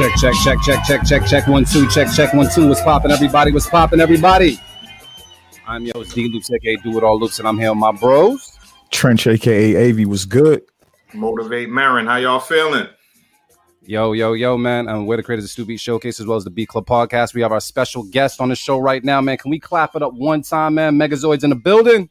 Check, check, check, check, check, check, check, one, two, check, check, one, two. What's popping, everybody? What's popping, everybody? I'm yo, it's D Loops, aka Do It All Loops, and I'm here with my bros. Trench, aka AV, was good. Motivate Marin, how y'all feeling? Yo, yo, yo, man. Um, and we're the creators of Stew Beat Showcase as well as the B Club podcast. We have our special guest on the show right now, man. Can we clap it up one time, man? Megazoyd's in the building.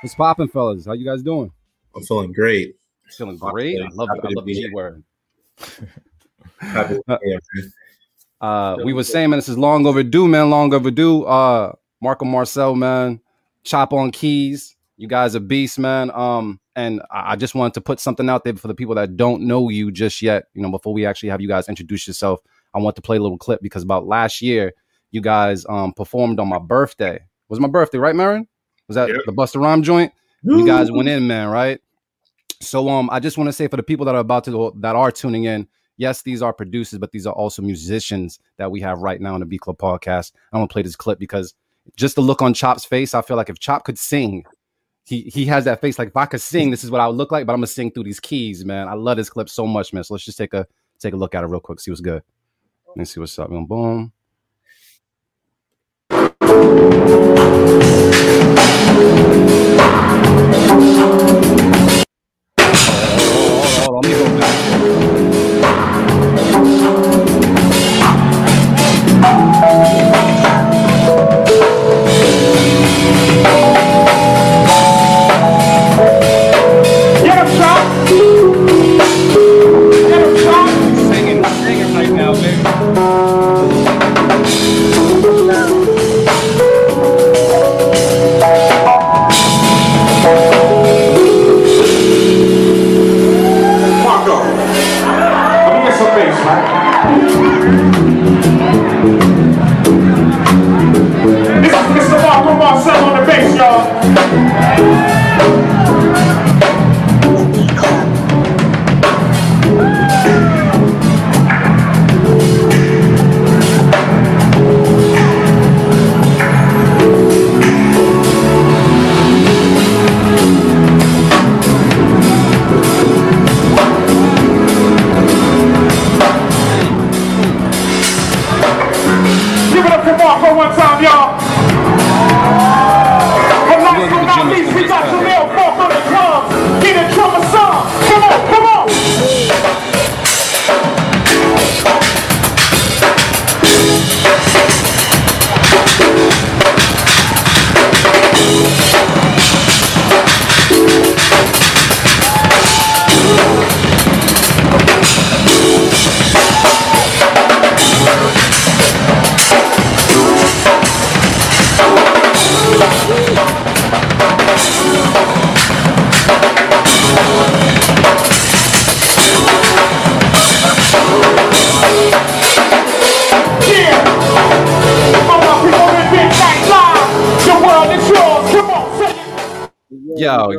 What's popping, fellas? How you guys doing? I'm feeling great. Feeling great. I love, it. I love the G word. uh, we were saying, man, this is long overdue, man. Long overdue. Uh, Marco Marcel, man. Chop on keys. You guys are beasts, man. Um, and I just wanted to put something out there for the people that don't know you just yet. You know, before we actually have you guys introduce yourself, I want to play a little clip because about last year, you guys um performed on my birthday. It was my birthday, right, Marin? Was that the Busta Rhyme joint? You guys went in, man, right? So um, I just want to say for the people that are about to that are tuning in, yes, these are producers, but these are also musicians that we have right now in the B Club podcast. I'm gonna play this clip because just the look on Chop's face, I feel like if Chop could sing, he he has that face. Like if I could sing, this is what I would look like. But I'm gonna sing through these keys, man. I love this clip so much, man. So let's just take a take a look at it real quick, see what's good. Let's see what's up. Boom. Oh. Yo,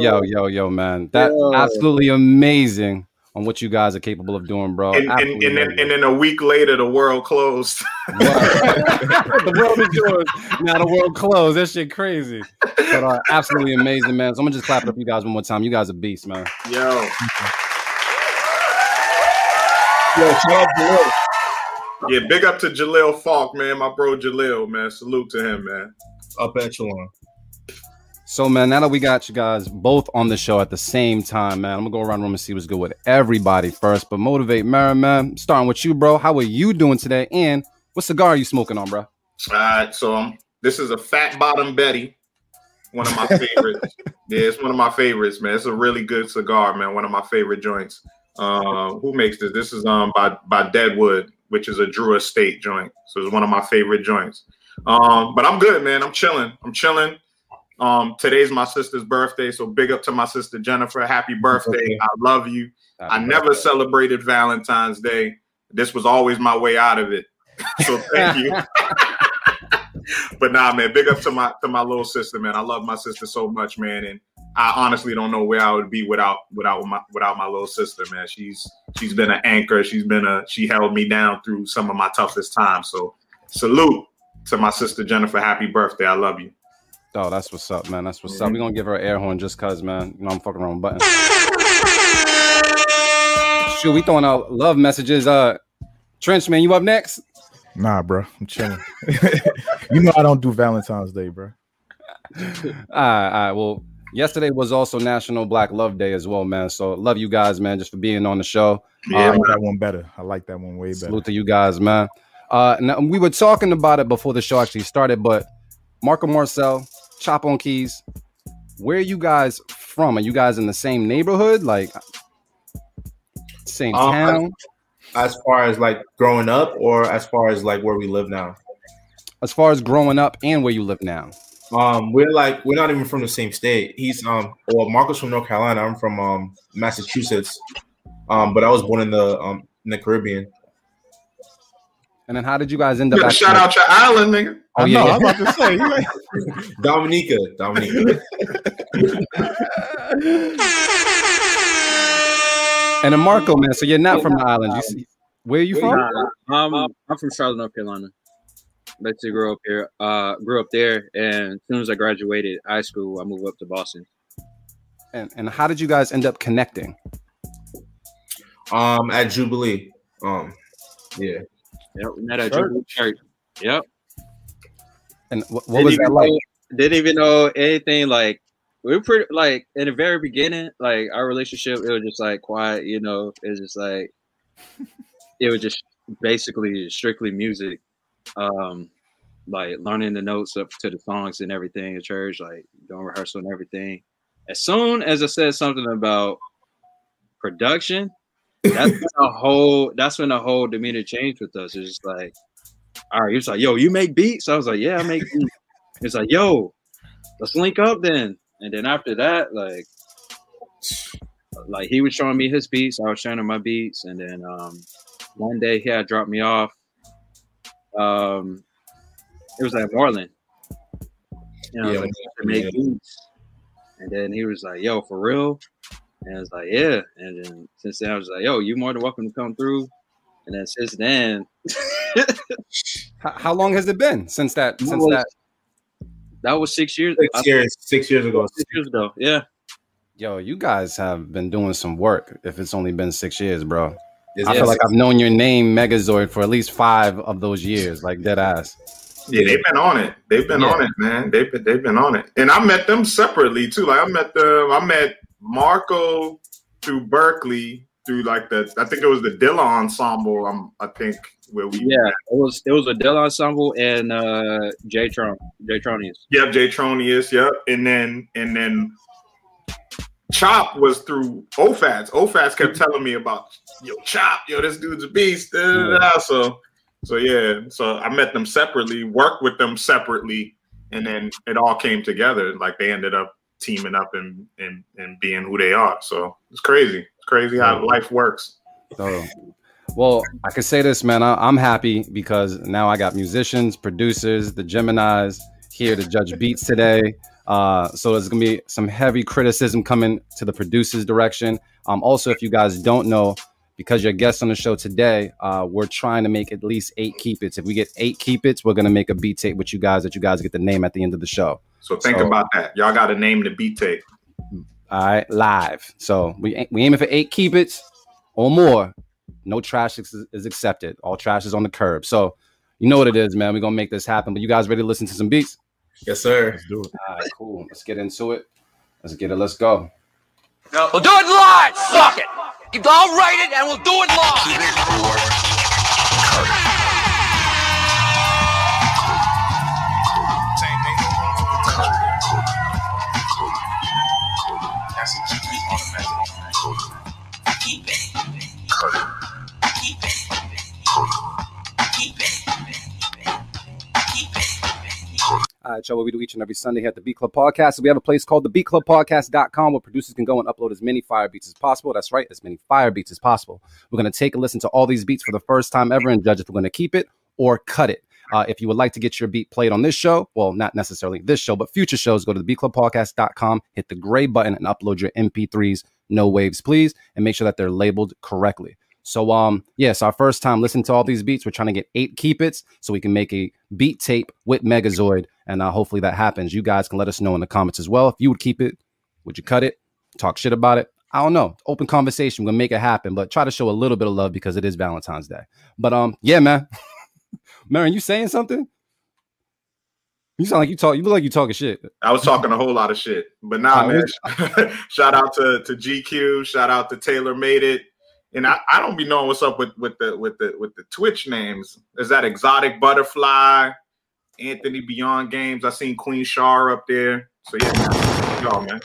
yo, yo, yo, man. That absolutely amazing on what you guys are capable of doing, bro. And, and, and, then, and then a week later, the world closed. the world is yours. Now the world closed. That shit crazy. But uh, absolutely amazing, man. So I'm gonna just clap it up you guys one more time. You guys are beasts, man. Yo. Yo, shout out Jalil. Yeah, big up to Jalil Falk, man. My bro Jalil, man. Salute to him, man. Up echelon. So, man, now that we got you guys both on the show at the same time, man, I'm gonna go around the room and see what's good with everybody first. But motivate, Marin, man. Starting with you, bro. How are you doing today? And what cigar are you smoking on, bro? All right, so um, this is a Fat Bottom Betty, one of my favorites. yeah, it's one of my favorites, man. It's a really good cigar, man. One of my favorite joints. Uh, who makes this? This is um by by Deadwood, which is a Drew Estate joint. So it's one of my favorite joints. Um, but I'm good, man. I'm chilling. I'm chilling. Um, today's my sister's birthday, so big up to my sister Jennifer. Happy birthday! I love you. I never celebrated Valentine's Day. This was always my way out of it. so thank you. but nah, man, big up to my to my little sister, man. I love my sister so much, man, and I honestly don't know where I would be without without my without my little sister, man. She's she's been an anchor. She's been a she held me down through some of my toughest times. So salute to my sister Jennifer. Happy birthday. I love you. Oh, that's what's up, man. That's what's mm-hmm. up. We're gonna give her an air horn just cause, man. You know, I'm fucking wrong button. Shoot, we throwing out love messages. Uh Trench, man, you up next? Nah, bro. I'm chilling. you know I don't do Valentine's Day, bro. all right, all right. Well, yesterday was also National Black Love Day as well, man. So love you guys, man, just for being on the show. Yeah, I like that one better. I like that one way better. Salute to you guys, man. Uh, now, we were talking about it before the show actually started, but Marco Marcel, Chop on Keys, where are you guys from? Are you guys in the same neighborhood, like same um, town? As far as like growing up, or as far as like where we live now? As far as growing up and where you live now. Um, we're like we're not even from the same state. He's um, well, Marcus from North Carolina. I'm from um Massachusetts. Um, but I was born in the um in the Caribbean. And then how did you guys end up? shout out your island, nigga. Oh yeah, yeah. I'm about to say Dominica, Dominica. and a Marco, man. So you're not from the island. You see, where are you from? Um, I'm from Charlotte, North Carolina. Basically, grew up here. Uh, grew up there, and as soon as I graduated high school, I moved up to Boston. And and how did you guys end up connecting? Um, at Jubilee. Um, yeah. Yep, we met at Jubilee Church. Yep. And what, what was that like? Know, didn't even know anything. Like we were pretty like in the very beginning, like our relationship, it was just like quiet. You know, it was just like it was just basically strictly music. Um, like learning the notes up to the songs and everything at church, like doing rehearsal and everything. As soon as I said something about production, that's when a whole that's when the whole demeanor changed with us. It's just like, all right, he was like, yo, you make beats? I was like, yeah, I make beats. He's like, yo, let's link up then. And then after that, like, like he was showing me his beats, I was showing him my beats, and then um, one day he had dropped me off. Um, it was at Moreland. You know, yeah, like, make yeah. beats. And then he was like, "Yo, for real?" And I was like, yeah. And then since then, I was like, yo, you more than welcome to come through. And then since then, how, how, long has it been since that? Since was, that, that was six years. Six years. Six years ago. Six years ago. Yeah. Yo, you guys have been doing some work. If it's only been six years, bro. It's, I feel like I've known your name, Megazoyd, for at least five of those years. Like dead ass. Yeah, they've been on it. They've been yeah. on it, man. They've been, they've been on it, and I met them separately too. Like I met them. I met Marco through Berklee through like the I think it was the Dilla ensemble. Um, I think where we yeah it was it was a Dilla ensemble and uh J Tron J Tronius. Yep, J Tronius. Yep, and then and then Chop was through OFATs. OFATs kept telling me about yo Chop, yo this dude's a beast. Da, da, da. So so yeah, so I met them separately, worked with them separately, and then it all came together. Like they ended up teaming up and and and being who they are. So it's crazy. Crazy how life works. So, well, I can say this, man. I, am happy because now I got musicians, producers, the Gemini's here to judge beats today. Uh, so there's gonna be some heavy criticism coming to the producers' direction. Um, also, if you guys don't know, because you're guests on the show today, uh, we're trying to make at least eight keep its. If we get eight keep its, we're gonna make a beat tape with you guys that you guys get the name at the end of the show. So think so, about that. Y'all got to name the beat tape. All right, live. So we we aiming for eight keep its or more. No trash is, is, accepted. All trash is on the curb. So you know what it is, man. We're gonna make this happen. But you guys ready to listen to some beats? Yes, sir. Let's do it. All right, cool. Let's get into it. Let's get it. Let's go. No. We'll do it live. Fuck it. I'll write it and we'll do it live. All right, y'all, what we do each and every Sunday here at the Beat Club Podcast. So we have a place called the beatclubpodcast.com where producers can go and upload as many fire beats as possible. That's right, as many fire beats as possible. We're going to take a listen to all these beats for the first time ever and judge if we're going to keep it or cut it. Uh, if you would like to get your beat played on this show, well, not necessarily this show, but future shows, go to the beatclubpodcast.com, hit the gray button, and upload your MP3s, no waves, please, and make sure that they're labeled correctly. So, um, yes, our first time listening to all these beats. We're trying to get eight keep its so we can make a beat tape with Megazoyd, and uh, hopefully that happens. You guys can let us know in the comments as well. If you would keep it, would you cut it? Talk shit about it? I don't know. Open conversation. We're gonna make it happen, but try to show a little bit of love because it is Valentine's Day. But um, yeah, man. Marin, you saying something? You sound like you talk. You look like you talking shit. I was talking a whole lot of shit, but nah, Oh, man. shout out to to GQ. Shout out to Taylor Made It. And I, I don't be knowing what's up with with the with the with the Twitch names. Is that Exotic Butterfly, Anthony Beyond Games? I seen Queen Shar up there. So yeah, y'all man.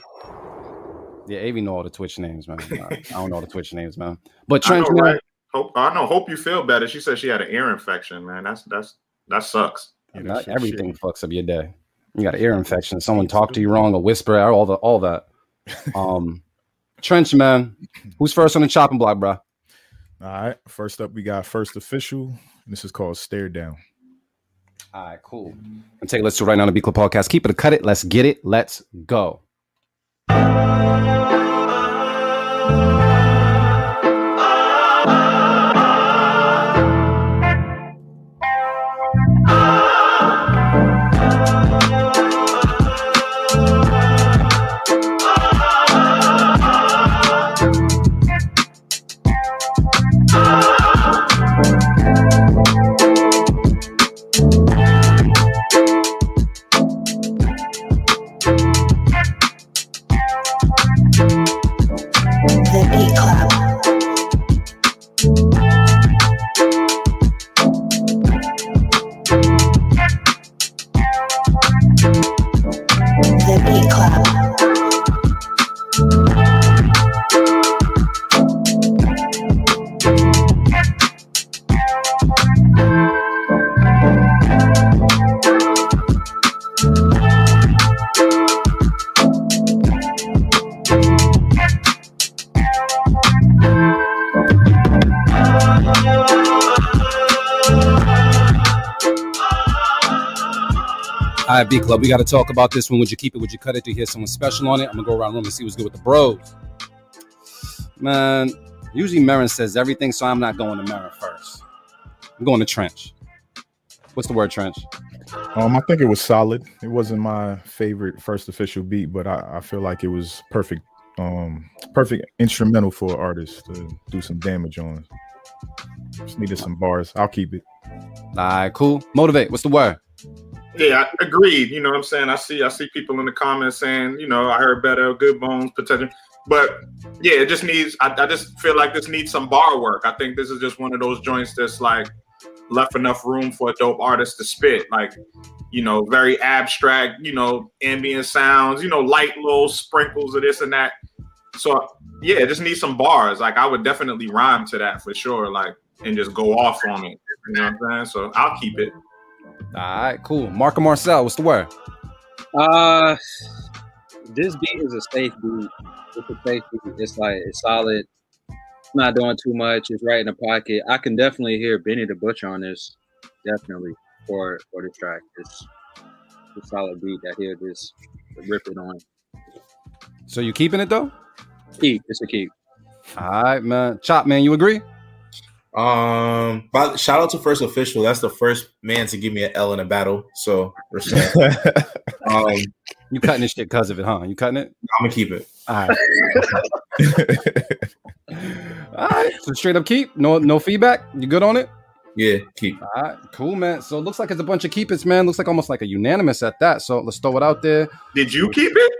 Yeah, Avi know all the Twitch names, man. I don't know all the Twitch names, man. But I know, right? Hope I know. Hope you feel better. She said she had an ear infection, man. That's that's that sucks. That not shit everything shitty. fucks up your day. You got an ear infection. Someone talked to you wrong, a whisper, all the all that. Um, Trench, man, who's first on the chopping block, bro? All right. First up, we got first official. This is called Stare Down. All right, cool. And take a listen to it right now on the B Club Podcast. Keep it cut it. Let's get it. Let's go. All right, B Club, we got to talk about this one. Would you keep it? Would you cut it? Do you hear someone special on it? I'm gonna go around the room and see what's good with the bros. Man, usually Marin says everything, so I'm not going to Marin first. I'm going to Trench. What's the word, Trench? Um, I think it was solid. It wasn't my favorite first official beat, but I, I feel like it was perfect. Um, perfect instrumental for an artist to do some damage on. Just needed some bars. I'll keep it. All right, cool. Motivate. What's the word? Yeah, I agreed. You know what I'm saying? I see I see people in the comments saying, you know, I heard better, good bones, potential. But yeah, it just needs I, I just feel like this needs some bar work. I think this is just one of those joints that's like left enough room for a dope artist to spit. Like, you know, very abstract, you know, ambient sounds, you know, light little sprinkles of this and that. So yeah, it just needs some bars. Like I would definitely rhyme to that for sure. Like and just go off on it. You know what I'm saying? So I'll keep it. All right, cool. Marco Marcel. What's the word? Uh, this beat is a safe beat. It's a safe beat. It's like it's solid. It's not doing too much. It's right in the pocket. I can definitely hear Benny the Butcher on this. Definitely for for this track. It's a solid beat that he'll just rip it on. So you keeping it though? Keep. It's a keep. All right, man. Chop, man. You agree? Um, but shout out to First Official. That's the first man to give me an L in a battle. So respect. um, You cutting this shit because of it, huh? You cutting it? I'm gonna keep it. All right. All right. So straight up keep. No, no feedback. You good on it? Yeah, keep. All right, cool, man. So it looks like it's a bunch of keep its, man. Looks like almost like a unanimous at that. So let's throw it out there. Did you keep it?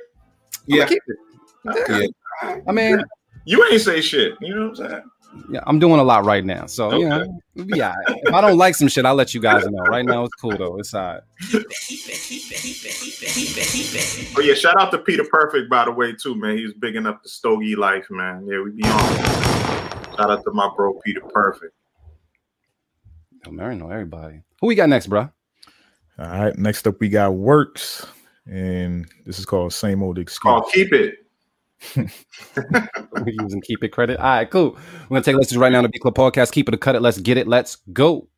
Yeah, keep it. yeah. I mean, You ain't say shit. You know what I'm saying? Yeah, I'm doing a lot right now. So you know, Okay. it'll be all right. If I don't like some shit, I'll let you guys know. Right now, it's cool though. It's all right. Oh yeah, shout out to Peter Perfect by the way too, man. He's bigging up the Stogie life, man. Yeah, we be on. Shout out to my bro Peter Perfect. Yo, Mary know everybody. Who we got next, bro? All right. Next up, we got Works, and this is called Same Old Excuse. Oh, keep it. we using keep it credit. All right, cool. We're gonna take a listen right now to B Club Podcast. Keep it or cut it. Let's get it. Let's go.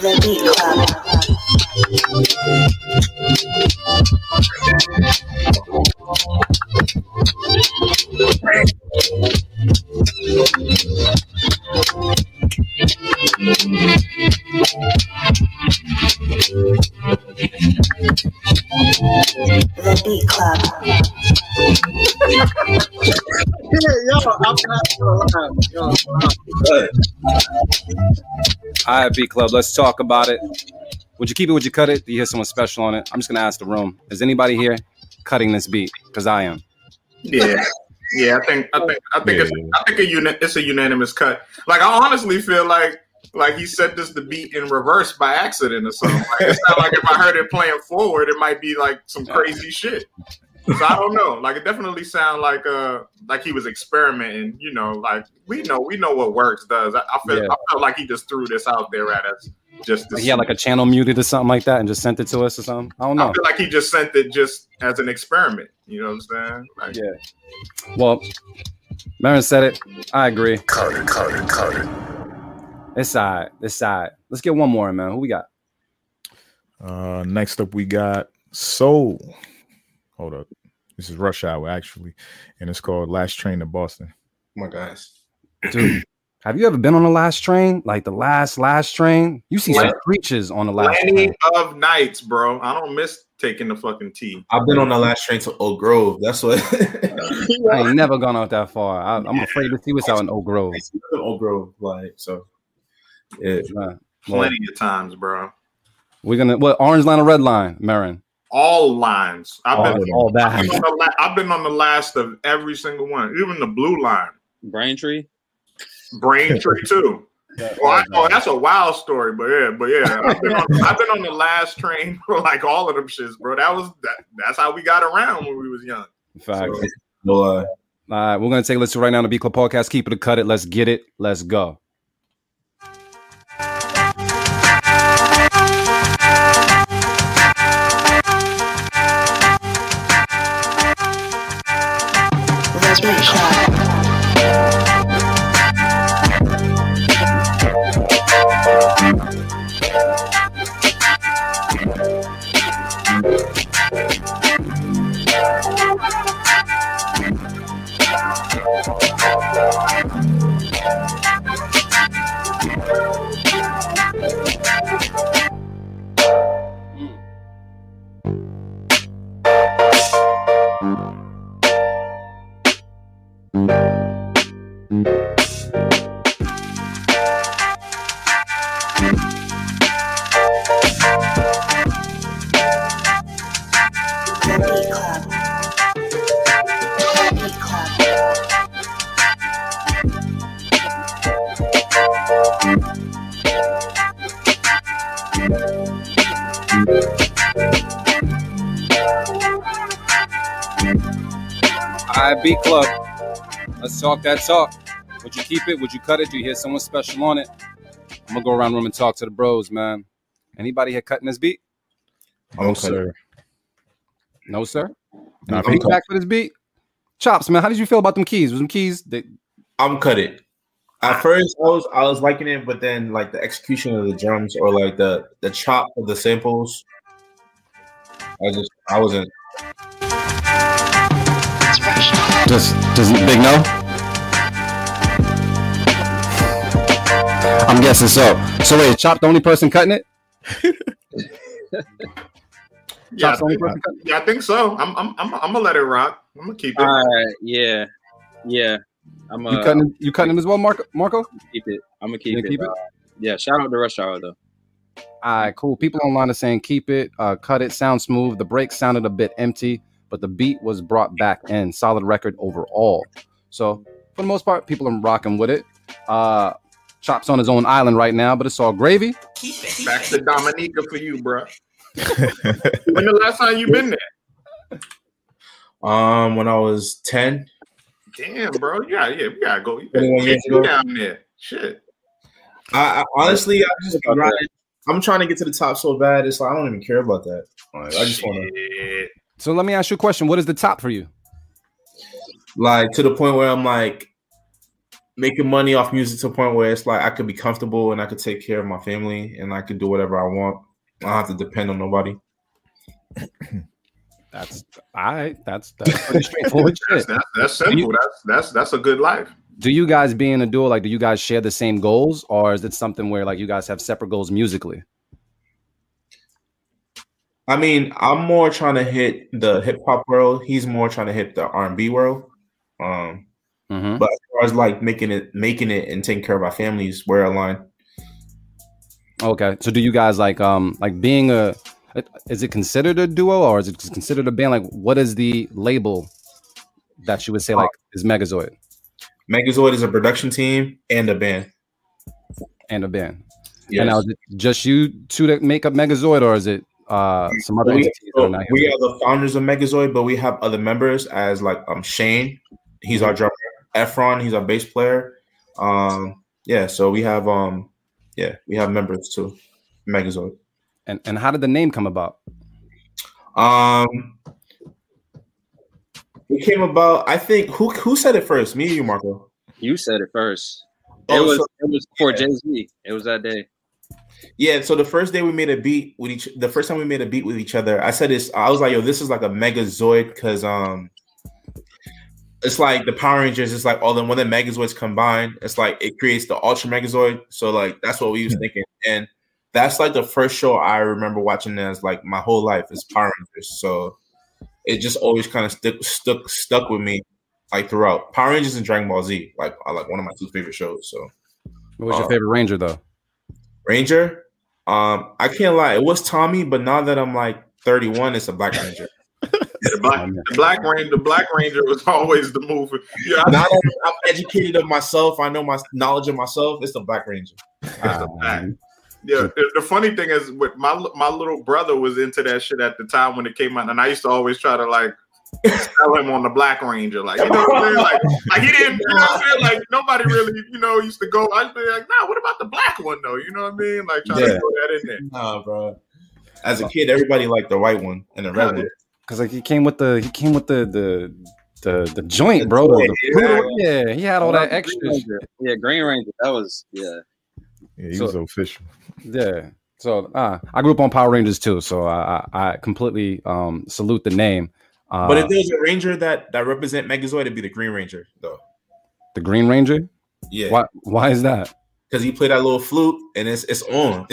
The Beat Club. The Beat Club. All right, B Club. Let's talk about it. Would you keep it? Would you cut it? Do you hear someone special on it? I'm just gonna ask the room. Is anybody here cutting this beat? Because I am. Yeah. Yeah, I think I think I think Yeah, it's. I think a uni- it's a unanimous cut. Like I honestly feel like like he set this to beat in reverse by accident or something. Like, it's not like if I heard it playing forward, it might be like some crazy shit. So I don't know. Like it definitely sound like uh like he was experimenting. You know, like we know we know what works does. I, I feel Yeah. I felt like he just threw this out there at us just to Like he had like a channel muted or something like that and just sent it to us or something. I don't know. I feel like he just sent it just as an experiment. You know what I'm saying? Like, Yeah. Well, Marin said it. I agree. Cut it, cut it, cut it. This side. This side. Let's get one more, man. Who we got? Uh, next up, we got Soul. Hold up. This is Rush Hour, actually, and it's called Last Train to Boston. Oh my guys. Dude, have you ever been on the last train? Like the last last train? You see some Lan- creatures on the last Plenty train. of nights, bro. I don't miss taking the fucking T. I've been on the last train to Oak Grove. That's what. I ain't never gone out that far. I, I'm afraid to see what's out in Oak Grove. I see the Oak Grove, like so. Yeah, Nah. Well, Plenty of times, bro. we're gonna what orange line or red line, Marin? All lines. I've All, been, all that. I've, been on the la- I've been on the last of every single one, even the blue line. Braintree. Braintree too. Well, I know uh, that's a wild story, but yeah, but yeah, I've been on, I've been on the last train for like all of them shits, bro. That was that. That's how we got around when we was young. Fact. So, no lie. Uh, all right, we're gonna take a listen right now to B Club Podcast. Keep it or cut it. Let's get it. Let's go. Let's talk that talk. Would you keep it? Would you cut it? Do you hear someone special on it? I'm gonna go around the room and talk to the bros, man. Anybody here cutting this beat? I'm No, okay. sir. No, sir. Not Any me. feedback for this beat? Chops, man. How did you feel about them keys? Was them keys? They, I'm cut it. At ah. first, I was I was liking it, but then like the execution of the drums or like the the chop of the samples, I just I wasn't. It's fresh. Just, just big no. I'm guessing so. So wait, Chop the only person cutting it? Yeah, I Chop's the only think, person cutting. yeah, I think so. I'm, I'm, I'm, I'm gonna let it rock. I'm gonna keep it. All right, yeah, yeah. I'm You uh, cutting? it- You cutting him as well, Marco? Marco? keep it. I'm gonna keep, gonna it. keep it? uh, yeah, shout out to Rush Hour though. All right, cool. People online are saying keep it, uh, cut it, sound smooth. The break sounded a bit empty, but the beat was brought back in. Solid record overall. So for the most part, people are rocking with it. Uh, Chop's on his own island right now, but it's all gravy. Back to Dominica for you, bro. when the last time you been there? Um, when I was ten, Damn, bro. Yeah, yeah, we gotta go. You 21 years ago. down there. Shit. I, I honestly, I just be grinding. I'm trying to get to the top so bad. It's like I don't even care about that. Like, I just want to So let me ask you a question. What is the top for you? like to the point where I'm like making money off music to a point where it's like I could be comfortable and I could take care of my family and I could do whatever I want. I don't have to depend on nobody. That's I That's that's pretty straightforward That's, shit. that's, that's simple. That's that's that's a good life. Do you guys being a duo, like, do you guys share the same goals, or is it something where like you guys have separate goals musically? I mean, I'm more trying to hit the hip hop world. He's more trying to hit the R and B world. Um, Mhm. but as far as like making it, making it, and taking care of our families, we're aligned. Okay. So do you guys like um like being a is it considered a duo or is it considered a band? Like what is the label that you would say like is Megazoyd Megazoyd is a production team and a band. and a band? Yes. And now is it just you two that make up Megazoyd or is it uh some other we, entities are we are the founders of Megazoyd, but we have other members as like um Shane, he's our drummer. Efron, he's our bass player. Um, yeah, so we have um, yeah, we have members too. Megazoyd. And and how did the name come about? Um, it came about. I think who who said it first? Me or you, Marco? You said it first. Oh, it was so- it was for yeah. Jay Z. It was that day. Yeah, so the first day we made a beat with each the first time we made a beat with each other, I said this, I was like, yo, this is like a megazoid because um it's like the Power Rangers, it's like all the when the megazoids combine, it's like it creates the ultra megazoid. So like that's what we was thinking. And that's like the first show I remember watching as like my whole life is Power Rangers. So it just always kind of stuck stuck stuck with me like throughout. Power Rangers and Dragon Ball Z, like are like one of my two favorite shows. So What was your Uh, favorite Ranger though? Ranger. Um, I can't lie, it was Tommy, but now that I'm like 31, it's a Black Ranger. The black, the black ranger, the black ranger was always the move. Yeah, I- now that I'm educated of myself, I know my knowledge of myself. It's the Black Ranger. Ah, Yeah, the, the funny thing is, with my my little brother was into that shit at the time when it came out, and I used to always try to like sell him on the Black Ranger, like you know what I'm saying, like like he didn't, you know what I'm saying, like nobody really, you know, used to go. I'd be like, nah, what about the black one though? You know what I mean? Like trying to Yeah. throw that in there. Nah, bro. As a kid, everybody liked the white one and the red one. Because like he came with the he came with the the the, the joint, bro. The, the- yeah, he had all that extra. Green shit. Yeah, Green Ranger. That was yeah. Yeah, he So- was official. Yeah. So uh, I grew up on Power Rangers too, so I I, I completely um, salute the name. Uh, But if there's a Ranger that that represent Megazoyd, it'd be the Green Ranger, though. the Green Ranger, Yeah, why why is that? because he played that little flute and it's it's on.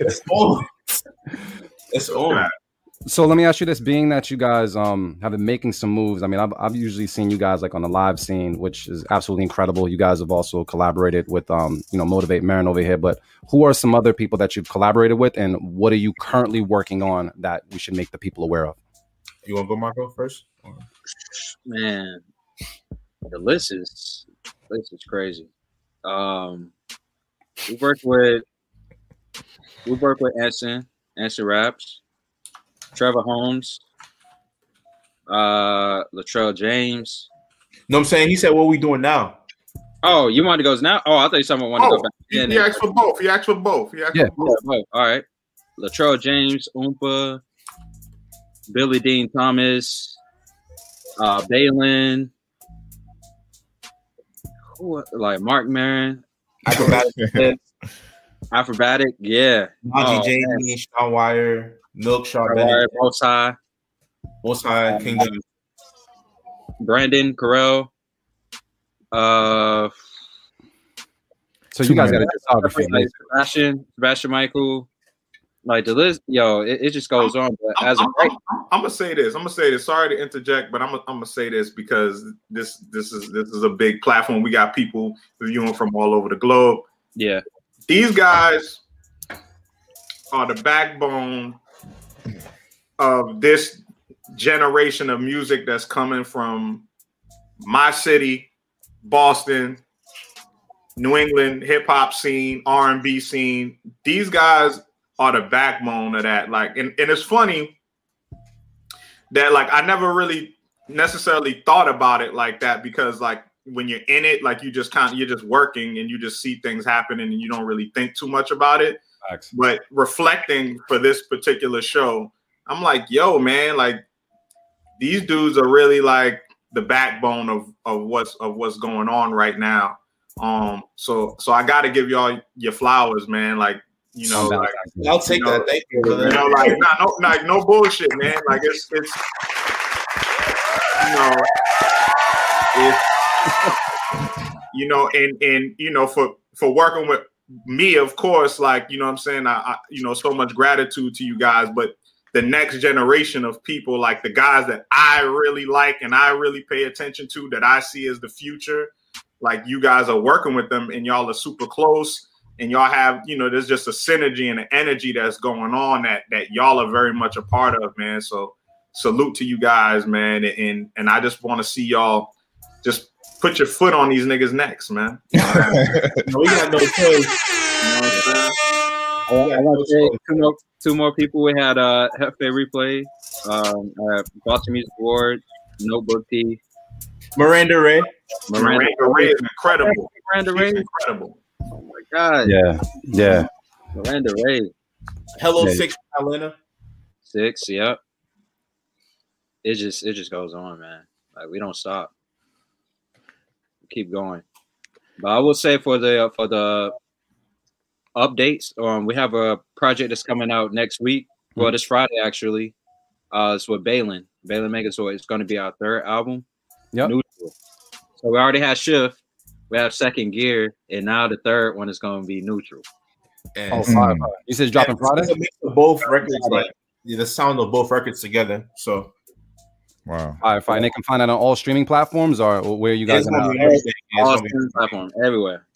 it's on. It's on. So let me ask you this: being that you guys um have been making some moves, I mean, I've, I've usually seen you guys like on the live scene, which is absolutely incredible. You guys have also collaborated with um you know Motivate Marin over here, but who are some other people that you've collaborated with, and what are you currently working on that we should make the people aware of? You want to go, Marco, first? Man, the list is list is crazy. Um, we worked with we worked with Anson, Anson Raps, Trevor Holmes, uh, Latrell James. No, I'm saying he said, "What we doing now?" Oh, you want to go now? Oh, I thought you someone wanted to Oh, go back. he, in he asked for both. He asked for both. He asked Yeah. for both. Yeah, oh, all right. Latrell James, Oompa, Billy Dean Thomas, uh, Balin, who like Mark Marin, Acrobatic, Acrobatic, yeah. Najee Oh, Jamie, Sean Wire, Milk, Shaw All Bennett, right, both side. Most High Kingdom. Brandon Carell. Uh, So you guys got many. a discography. like Sebastian, Sebastian Michael. Like the list, yo, it, it just goes on. But I'm, as I'm- right, I'm- I'm gonna say this. I'm gonna say this. Sorry to interject, but I'm gonna, I'm gonna say this because this this is this is a big platform. We got people viewing from all over the globe. yeah, These guys are the backbone of this generation of music that's coming from my city, Boston, New England hip hop scene, R and B scene. These guys are the backbone of that. Like, and, and it's funny that like I never really necessarily thought about it like that because like when you're in it, like you just kind of you're just working and you just see things happening and you don't really think too much about it. Facts. But reflecting for this particular show, I'm like, yo, man, like these dudes are really like the backbone of of what's of what's going on right now. Um, so so I got to give y'all your flowers, man. Like you know, On like I'll take You know, that. Thank you. you know, like nah, no, like no bullshit, man. Like it's it's you know, it's you know, and and you know, for for working with me, of course, like you know, I'm saying, I, I you know, so much gratitude to you guys, but the next generation of people, like the guys that I really like and I really pay attention to, that I see as the future, like you guys are working with them and y'all are super close and y'all have you know there's just a synergy and an energy that's going on that that y'all are very much a part of man. So salute to you guys man and and i just want to see y'all just put your foot on these niggas necks man No, we got no choice. you know what I'm saying? I I want to say two more, two more people. We had uh Hefe Replay, um, uh, Boston Music Award, Notebook T, Miranda Ray. Miranda, Miranda Ray is incredible Miranda She's Ray. incredible Oh my God, Yeah, yeah. Miranda Ray. Hello Yeah. Six Atlanta. Six, yep. It just it just goes on, man. Like we don't stop. Keep going. But I will say for the for the updates, um, we have a project that's coming out next week. Well, this Friday actually. Uh, it's with Balin, Balin Megazoyd. It's going to be our third album. Yep. So we already had Shift. We have Second Gear, and now the third one is going to be Neutral. And Oh, fire, fire. You said dropping It's Friday? a mix of both records, like the sound of both records together. So Wow. All right, fine. They can find that on all streaming platforms or where you guys are gonna now. be everything. Yeah, it's All streaming platforms everywhere.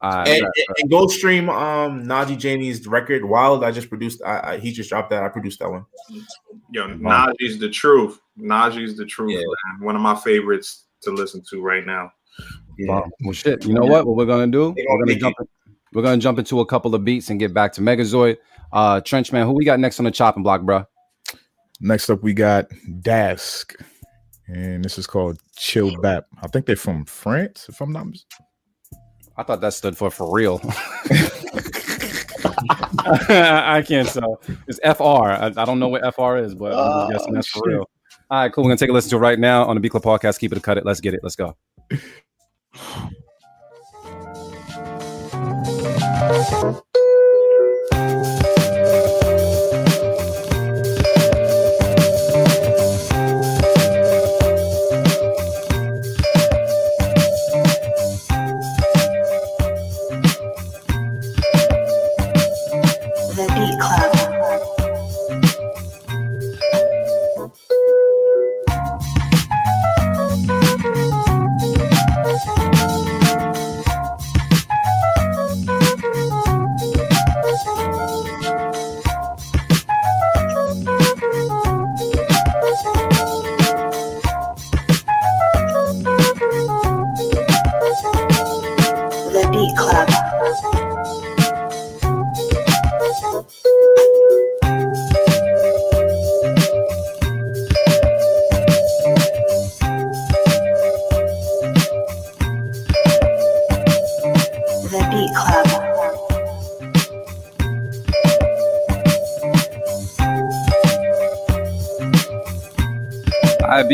All right, and, bet, and, bet. and go stream um Najee Janie's record Wild. I just produced. I, I he just dropped that. I produced that one. yo najee's the truth najee's the truth Yeah. man. one of my favorites to listen to right now Wow. Well, shit. You know what? What we're gonna do? We're gonna gonna make jump. We're gonna jump into a couple of beats and get back to Megazoyd. Uh, Trenchman, who we got next on the chopping block, bro? Next up, we got Dask, and this is called Chill Bap. I think they're from France, if I'm not mistaken. I thought that stood for for real. I can't tell. It's FR. I, I don't know what FR is, but I'm just guessing that's for real. All right, cool. We're gonna take a listen to it right now on the B Club podcast. Keep it a cut it. Let's get it. Let's go.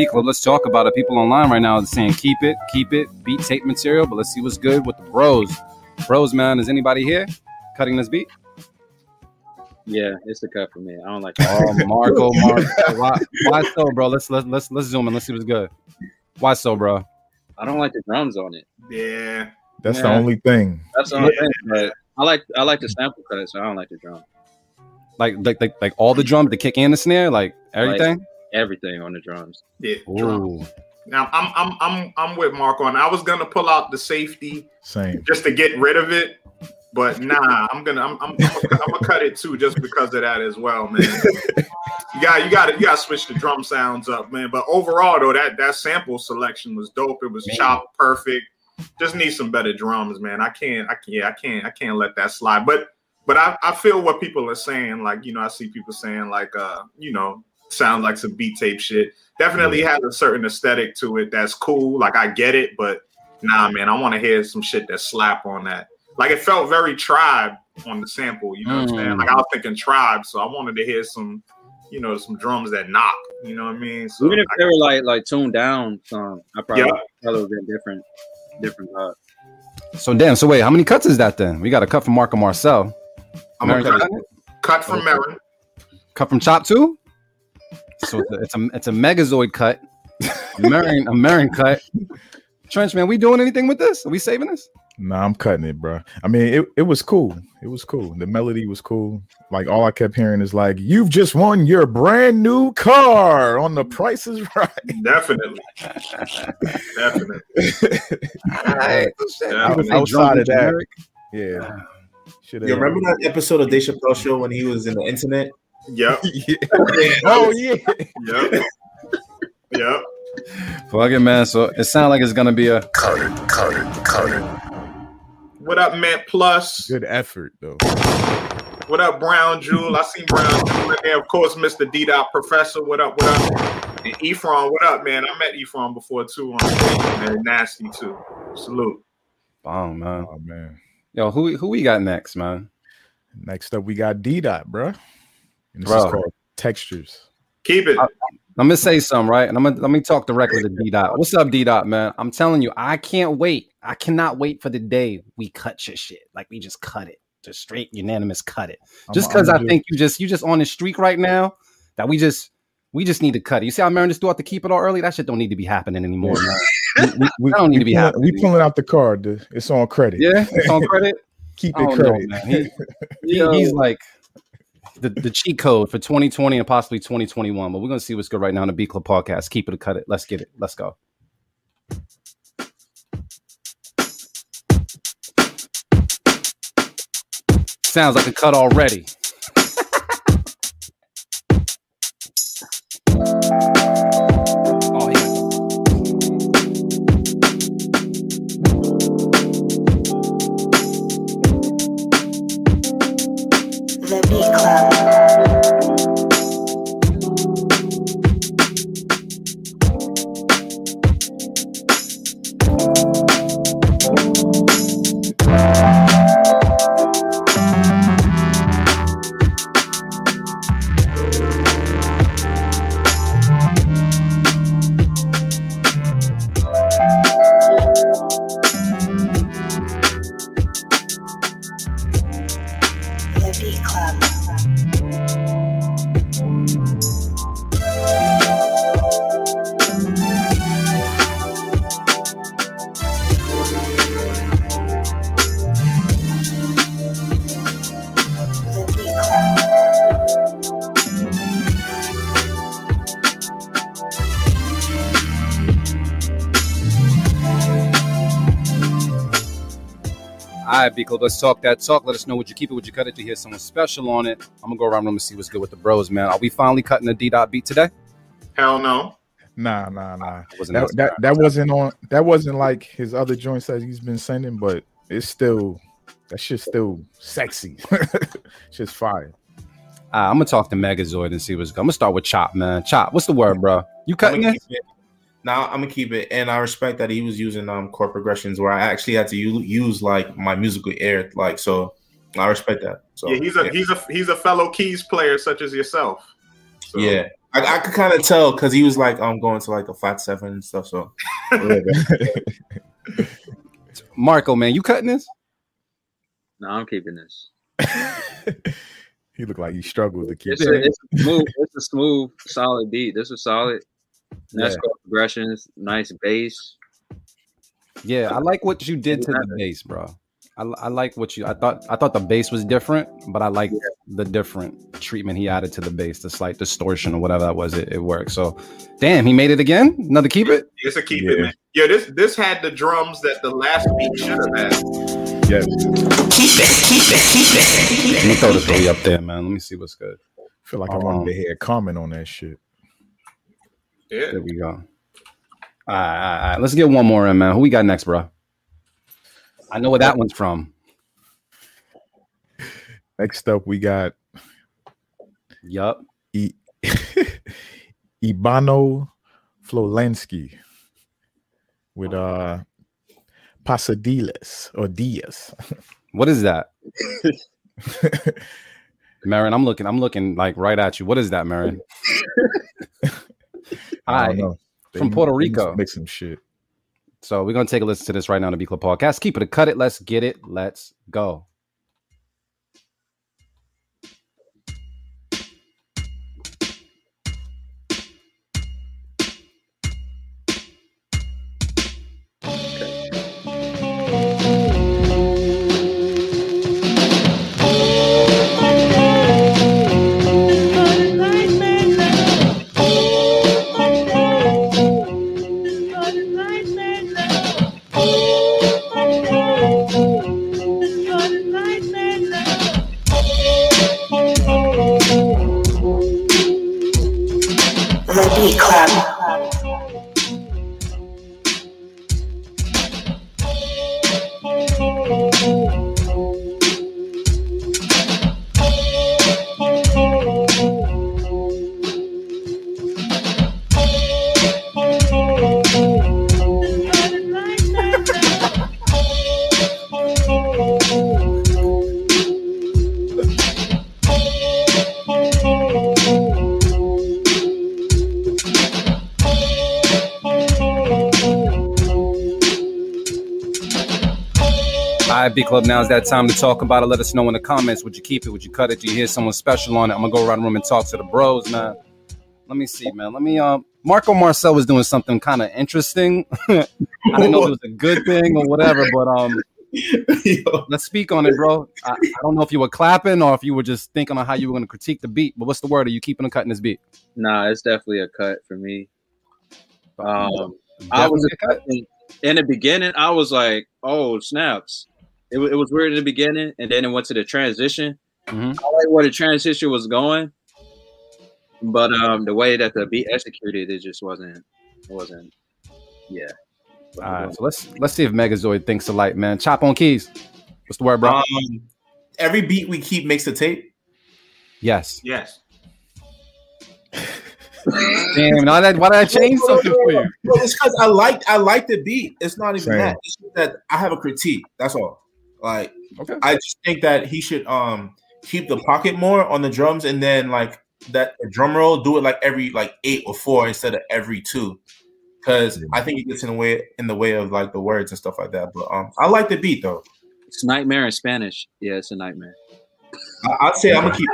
All right, B Club. Let's talk about it. People online right now are saying keep it, keep it, beat tape material. But let's see what's good with the bros. Bros, man, is anybody here cutting this beat? Yeah, it's the cut for me. I don't like oh, it. Oh, Marco, Marco. Why, why so, bro? Let's let's let's let's zoom in. Let's see what's good. Why so, bro? I don't like the drums on it. Yeah. That's the only thing. That's the only thing. But I like I like the sample cut, so I don't like the drum. Like like like like all the drums, the kick and the snare, like everything. Everything on the drums. Yeah. drum. Now I'm I'm I'm I'm with Mark on. I was gonna pull out the safety Same. just to get rid of it, but nah, I'm gonna I'm I'm, I'm, gonna, I'm gonna cut it too just because of that as well, man. You got you got to you got to switch the drum sounds up, man. But overall though, that that sample selection was dope. It was chopped perfect. Just need some better drums, man. I can't I can't yeah, I can't I can't let that slide. But but I, I feel what people are saying. Like you know, I see people saying like uh you know sounds like some beat tape shit. Definitely has a certain aesthetic to it that's cool. Like I get it, but nah, man, I want to hear some shit that slap on that. Like it felt very tribe on the sample. You know what I'm saying? Mm. Like I was thinking tribe, so I wanted to hear some, you know, some drums that knock. You know what I mean? So Even if I- they were like like tuned down some, I probably Yeah. probably would have been different, different vibe. So damn. So wait, how many cuts is that then? We got a cut from Marco Marcel. I'm gonna Marin cut, cut, cut from Marin. cut from Chop too. So it's a it's a, it's a Megazoyd cut. A Marin a Marin cut. Trench man, we doing anything with this? Are we saving this? Nah, I'm cutting it, bro. I mean, it, it was cool. It was cool. The melody was cool. Like all I kept hearing is like, "You've just won your brand new car on the Price is Right." Definitely. Definitely. Alright. Definitely. Outside of that, generic. yeah. Ah. Should You remember that episode of Dave Chappelle show when he was in the internet? Yep. yeah. Oh, oh yeah. Yep. Yep. Fuck it, man. So it sounds like it's gonna be a Cut it, cut it, cut it. What up, Mint Plus? Good effort though. What up, Brown Jewel? I seen Brown Jewel in there. Of course, Mr. D Dot Professor. What up? What up? And Ephron, what up, man? I met Ephron before too on stage, man. Nasty too. Salute. bomb, man. Oh man. Yo, who who we got next, man? Next up, we got D Dot, bro. And this Bro. is called Textures. Keep it. I'm gonna say something, right? And I'm gonna let me talk directly to D Dot. What's up, D Dot, man? I'm telling you, I can't wait. I cannot wait for the day we cut your shit. Like we just cut it, just straight unanimous cut it. Just because I'm I just- think you just you just on the streak right now that we just we just need to cut it. You see how Marin just threw out to keep it all early? That shit don't need to be happening anymore, man. we, we, That don't need to be pulling, happening. We pulling out the card. dude. It's on credit. Yeah, it's on credit. Keep it don't know, credit. man. He- He- he's like the, the cheat code for 2020 and possibly 2021. But we're gonna see what's good right now on the B Club podcast. Keep it or cut it. Let's get it. Let's go. Sounds like a cut already. The Beat Club. The Beat All right, B Club, let's talk that talk. Let us know would you keep it, would you cut it to hear someone special on it. I'm gonna go around the room and see what's good with the bros, man. Are we finally cutting the D dot beat today? Hell no. Nah, nah, nah. Wasn't That, that- that that wasn't on. That wasn't like his other joints that he's been sending, but it's still that shit's still sexy. Shit's fire. Ah, I'm gonna talk to Megazoyd and see what's good. I'm gonna start with Chop, man. Chop, what's the word, bro? You I'm cutting it? Keep it. Now I'm gonna keep it, and I respect that he was using um chord progressions where I actually had to u- use like my musical ear, like so. I respect that. So yeah, he's a he's a he's a fellow keys player such as yourself. So, yeah. I, I could kind of tell because he was like um going to like a flat seven and stuff. So Marco, man, you cutting this? No, I'm keeping this. he looked like he struggled to keep. It's a, it's a smooth, it's a smooth, solid beat. This was solid. Nice Yeah. progressions, nice bass. Yeah, I like what you did to the bass, bro. I, I like what you. I thought I thought the bass was different, but I like the different treatment he added to the bass, the slight distortion or whatever that was. It, it worked. So, damn, he made it again. Another keep it. It's a keep Yeah. it, man. Yeah, this this had the drums that the last beat should have had. Yes. Keep it, keep it, keep it. Keep Let me throw this really up there, man. Let me see what's good. I feel like I wanted Um, to hear a comment on that shit. Yeah. There we go. All right, all right, all right. Let's get one more in, man. Who we got next, bro? I know where that one's from. Next up, we got Yup. I- Ibano Flolensky with uh Pasadiles or Diaz. What is that? Marin, I'm looking. I'm looking like right at you. What is that, Marin? I Hi. From Puerto Rico. Make some shit. So we're gonna take a listen to this right now on the B Club Podcast. Keep it a cut it. Let's get it. Let's go. All right, B Club. Now is that time to talk about it. Let us know in the comments. Would you keep it? Would you cut it? Do you hear someone special on it? I'm gonna go around the room and talk to the bros, man. Let me see, man. Let me. Um, Marco Marcel was doing something kind of interesting. I didn't know if it was a good thing or whatever, but um, let's speak on it, bro. I, I don't know if you were clapping or if you were just thinking on how you were gonna critique the beat. But what's the word? Are you keeping or cutting this beat? Nah, it's definitely a cut for me. Um, I was a cut. in the beginning. I was like, "Oh snaps!" It, it was weird in the beginning, and then it went to the transition. Mhm. I like where the transition was going, but um, the way that the beat executed, it just wasn't. It wasn't. Yeah. All right, so let's let's see if Megazoyd thinks alike, man. Chop on keys. What's the word, bro? Um, every beat we keep makes the tape. yes. Yes. Damn. Now that why did I change something for you? Well, it's because I like I like the beat. It's not even Same. that. It's just that I have a critique. That's all. Like Okay. I just think that he should um keep the pocket more on the drums and then like that the drum roll do it like every like eight or four instead of every two. Cause I think it gets in the way in the way of like the words and stuff like that. But um I like the beat though. It's nightmare in Spanish. Yeah, it's a nightmare. I, I'd say I'm gonna keep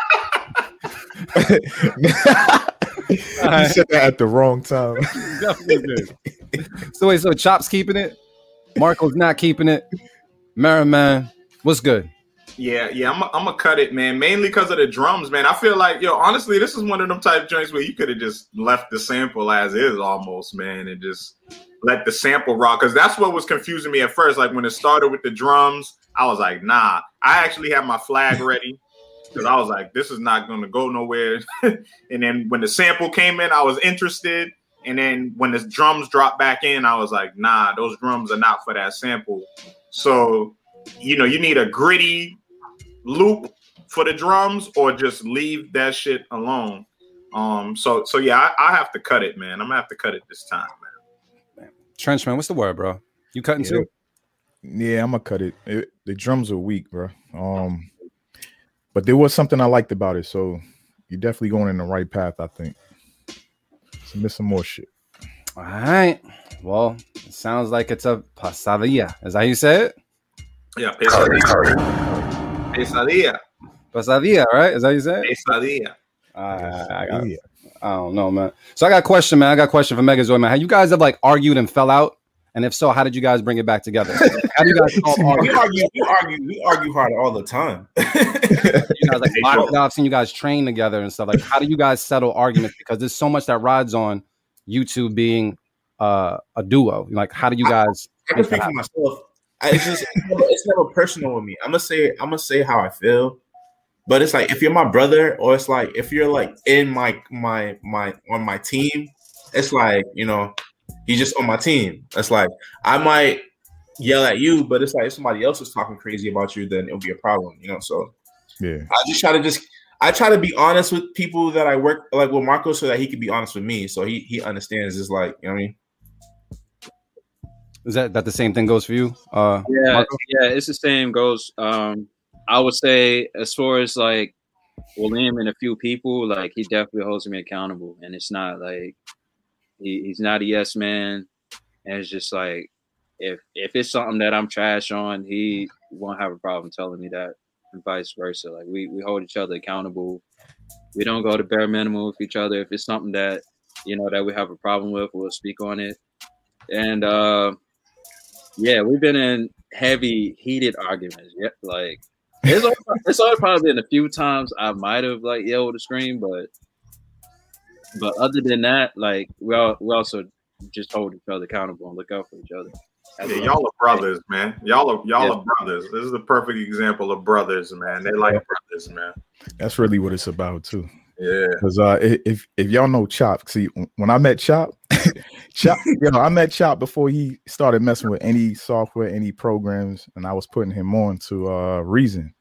you said that at the wrong time. Definitely did. So wait, so Chop's keeping it. Marco's not keeping it. Merriman, what's good? Yeah, yeah, I'm I'm gonna cut it, man. Mainly because of the drums, man. I feel like, yo, honestly, this is one of them type joints where you could have just left the sample as is, almost, man, and just let the sample rock. Because that's what was confusing me at first. Like when it started with the drums, I was like, nah. I actually had my flag ready because I was like, this is not gonna go nowhere. and then when the sample came in, I was interested. And then when the drums dropped back in, I was like, nah, those drums are not for that sample. So, you know, you need a gritty loop for the drums or just leave that shit alone. Um, so so yeah, I, I have to cut it, man. I'm gonna have to cut it this time, man. Trenchman, what's the word, bro? You cutting Yeah. too? Yeah, I'm gonna cut it. it. The drums are weak, bro. Um, but there was something I liked about it, so you're definitely going in the right path. I think. So miss some more shit. All right. Well, it sounds like it's a pasadilla. Is that how you say it? Yeah, Carter, pesadilla. Pesadilla. Pasadilla, right? Is that how you say it? Pesadilla. All right, I got, I don't know, man. So I got a question, man. I got a question for Megazoyd, man. Have you guys ever like argued and fell out? And if so, how did you guys bring it back together? How do you guys solve we argue, we argue, we argue hard all the time. You guys like boxed I've seen you guys train together and stuff. Like, how do you guys settle arguments? Because there's so much that rides on you two being uh, a duo. Like, how do you guys? I can make that speak for happen? myself. I, it's just it's never, it's never personal with me. I'm gonna say I'm gonna say how I feel, but it's like if you're my brother, or it's like if you're like in my my my on my team, it's like you know he's just on my team. It's like I might yell at you, but it's like if somebody else is talking crazy about you, then it'll be a problem. You know, so Yeah. I just try to just I try to be honest with people that I work like with Marco, so that he can be honest with me, so he he understands. It's like you know what I mean. Is that that the same thing goes for you? Uh, Yeah, Marco? yeah, it's the same goes. Um, I would say as far as like William and a few people, like he definitely holds me accountable, and it's not like he, he's not a yes man, and it's just like if if it's something that I'm trash on, he won't have a problem telling me that, and vice versa. Like we we hold each other accountable. We don't go to bare minimum with each other. If it's something that you know that we have a problem with, we'll speak on it. And uh, yeah, we've been in heavy, heated arguments. Yeah, like it's only, it's only probably been a few times I might have like yelled or screamed, but but other than that, like we all we also just hold each other accountable and look out for each other. As Yeah, y'all are brothers, man. Y'all are y'all Yeah. are brothers. This is the perfect example of brothers, man. They like brothers, man. That's really what it's about too. Yeah. Because uh, if if y'all know Chop, see when I met Chop, Chop, you know, I met Chop before he started messing with any software, any programs, and I was putting him on to uh Reason.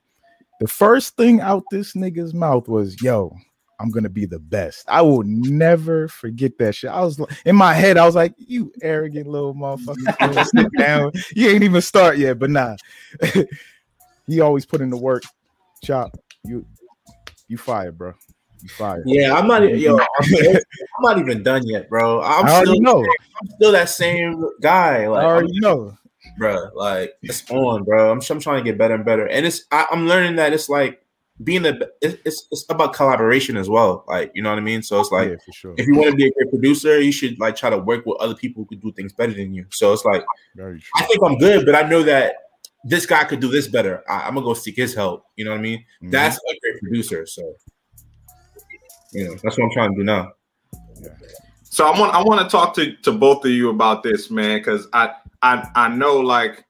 The first thing out this nigga's mouth was, "Yo, I'm gonna be the best." I will never forget that shit. I was like- in my head, I was like, "You arrogant little motherfucker, sit down. You ain't even start yet." But nah, he always put in the work. Chop, you you fired, bro. You fired. Yeah, I'm not. Yo, I'm, I'm not even done yet, bro. I'm I already still, know. I'm still that same guy. I Like, already know. bro. Like, it's on, bro. I'm, I'm trying to get better and better, and it's. I, I'm learning that it's like being the. It's, it's about collaboration as well. Like, you know what I mean. So it's like, yeah, sure. if you want to be a great producer, you should like try to work with other people who could do things better than you. So it's like, I think I'm good, but I know that this guy could do this better. I, I'm gonna go seek his help. You know what I mean? Mhm. That's a great producer. So, you know, that's what I'm trying to do now. So I want I want to talk to to both of you about this, man, because I I I know like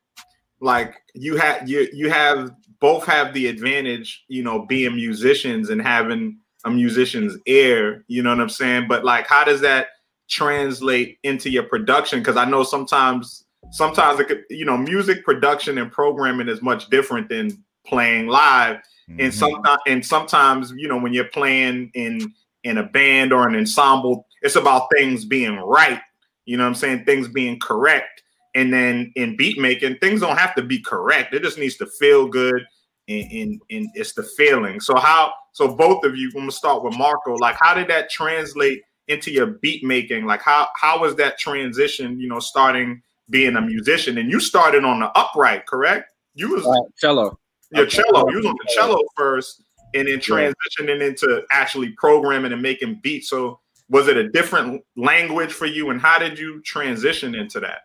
like you have you you have both have the advantage, you know, being musicians and having a musician's ear. You know what I'm saying? But like, how does that translate into your production? Because I know sometimes sometimes it could, you know, music production and programming is much different than playing live and Mhm. sometimes and sometimes you know when you're playing in in a band or an ensemble it's about things being right you know what i'm saying things being correct. And then in beat making things don't have to be correct it just needs to feel good and, and, and it's the feeling. So how so both of you i'm gonna start with marco like how did that translate into your beat making? Like how how was that transition you know starting being a musician? And you started on the upright correct? You was Uh, cello. Your cello. You was on the cello first, and then transitioning into actually programming and making beats. So, was it a different language for you, and how did you transition into that?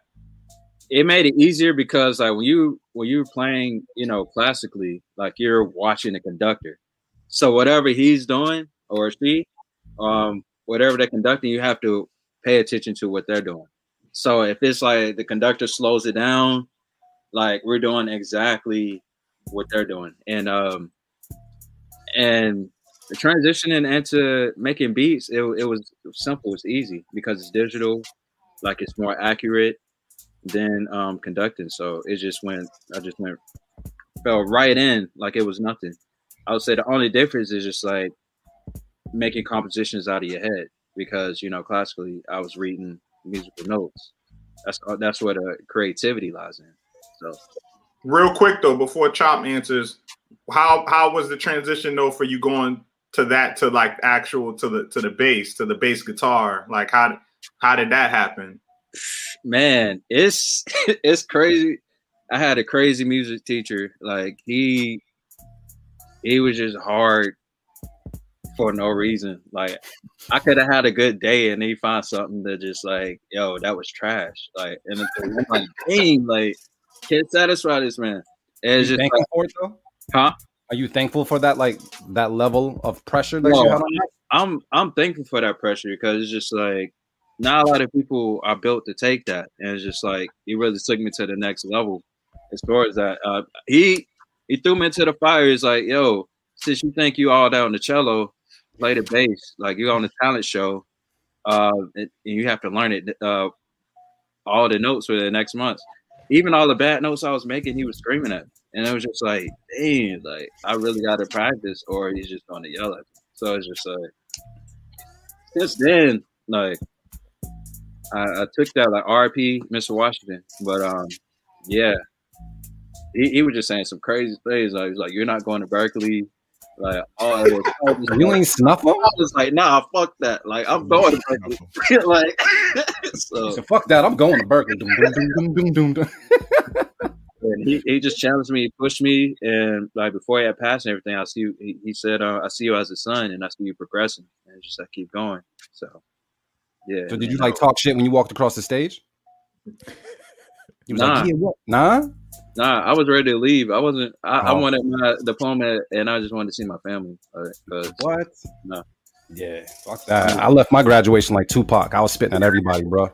it made it easier because like when you when you're playing, you know, classically, like you're watching the conductor. So whatever he's doing or she, um, whatever they're conducting, you have to pay attention to what they're doing. So if it's like the conductor slows it down, like we're doing exactly what they're doing. And um and transitioning into making beats, it, it was simple, it's easy because it's digital, like it's more accurate than um conducting. So it just went I just went fell right in like it was nothing. I would say the only difference is just like making compositions out of your head because you know classically I was reading musical notes. That's uh, that's where the creativity lies in. So Real quick though, before Chop answers, how how was the transition though for you going to that to like actual to the to the bass to the bass guitar? Like how how did that happen? man, it's it's crazy. I had a crazy music teacher. Like he he was just hard for no reason. Like I could have had a good day and he find something that just like, yo, that was trash. Like and I'm like, dang, like can't satisfy this man. And it's You just thankful like, for it though? huh? Are you thankful for that like that level of pressure that No, you had on you? I'm I'm thankful for that pressure because it's just like not a lot of people are built to take that, and it's just like he really took me to the next level as far as that. Uh, he he threw me into the fire. He's like, "Yo, since you think you all down the cello, play the bass. Like you're on the talent show, uh, and, and you have to learn it. Uh, all the notes for the next month. Even all the bad notes I was making, he was screaming at, me. and it was just like, dang, like I really got to practice, or he's just to yell at me. So it's just like since then, like I, I took that like RP Mr. Washington, but um, yeah, he, he was just saying some crazy things. Like he's like, you're not going to Berklee. Like, oh, You ain't snuff him? I was like, nah, fuck that. Like, I'm going to Berklee. like, so So fuck that. I'm going to Berklee. Doom, doom, doom, and he, he just challenged me, pushed me, and like before he had passed and everything, I see you, he, he said, uh, I see you as a son, and I see you progressing, and it's just like keep going. So, yeah. So did you like talk shit when you walked across the stage? He was Nah. like, yeah, what? Nah. Nah, I was ready to leave. I wasn't. I, I Oh. wanted my diploma, and I just wanted to see my family. Like, 'cause- What? No. Yeah, fuck that. I left my graduation like Tupac. I was spitting at everybody, bro.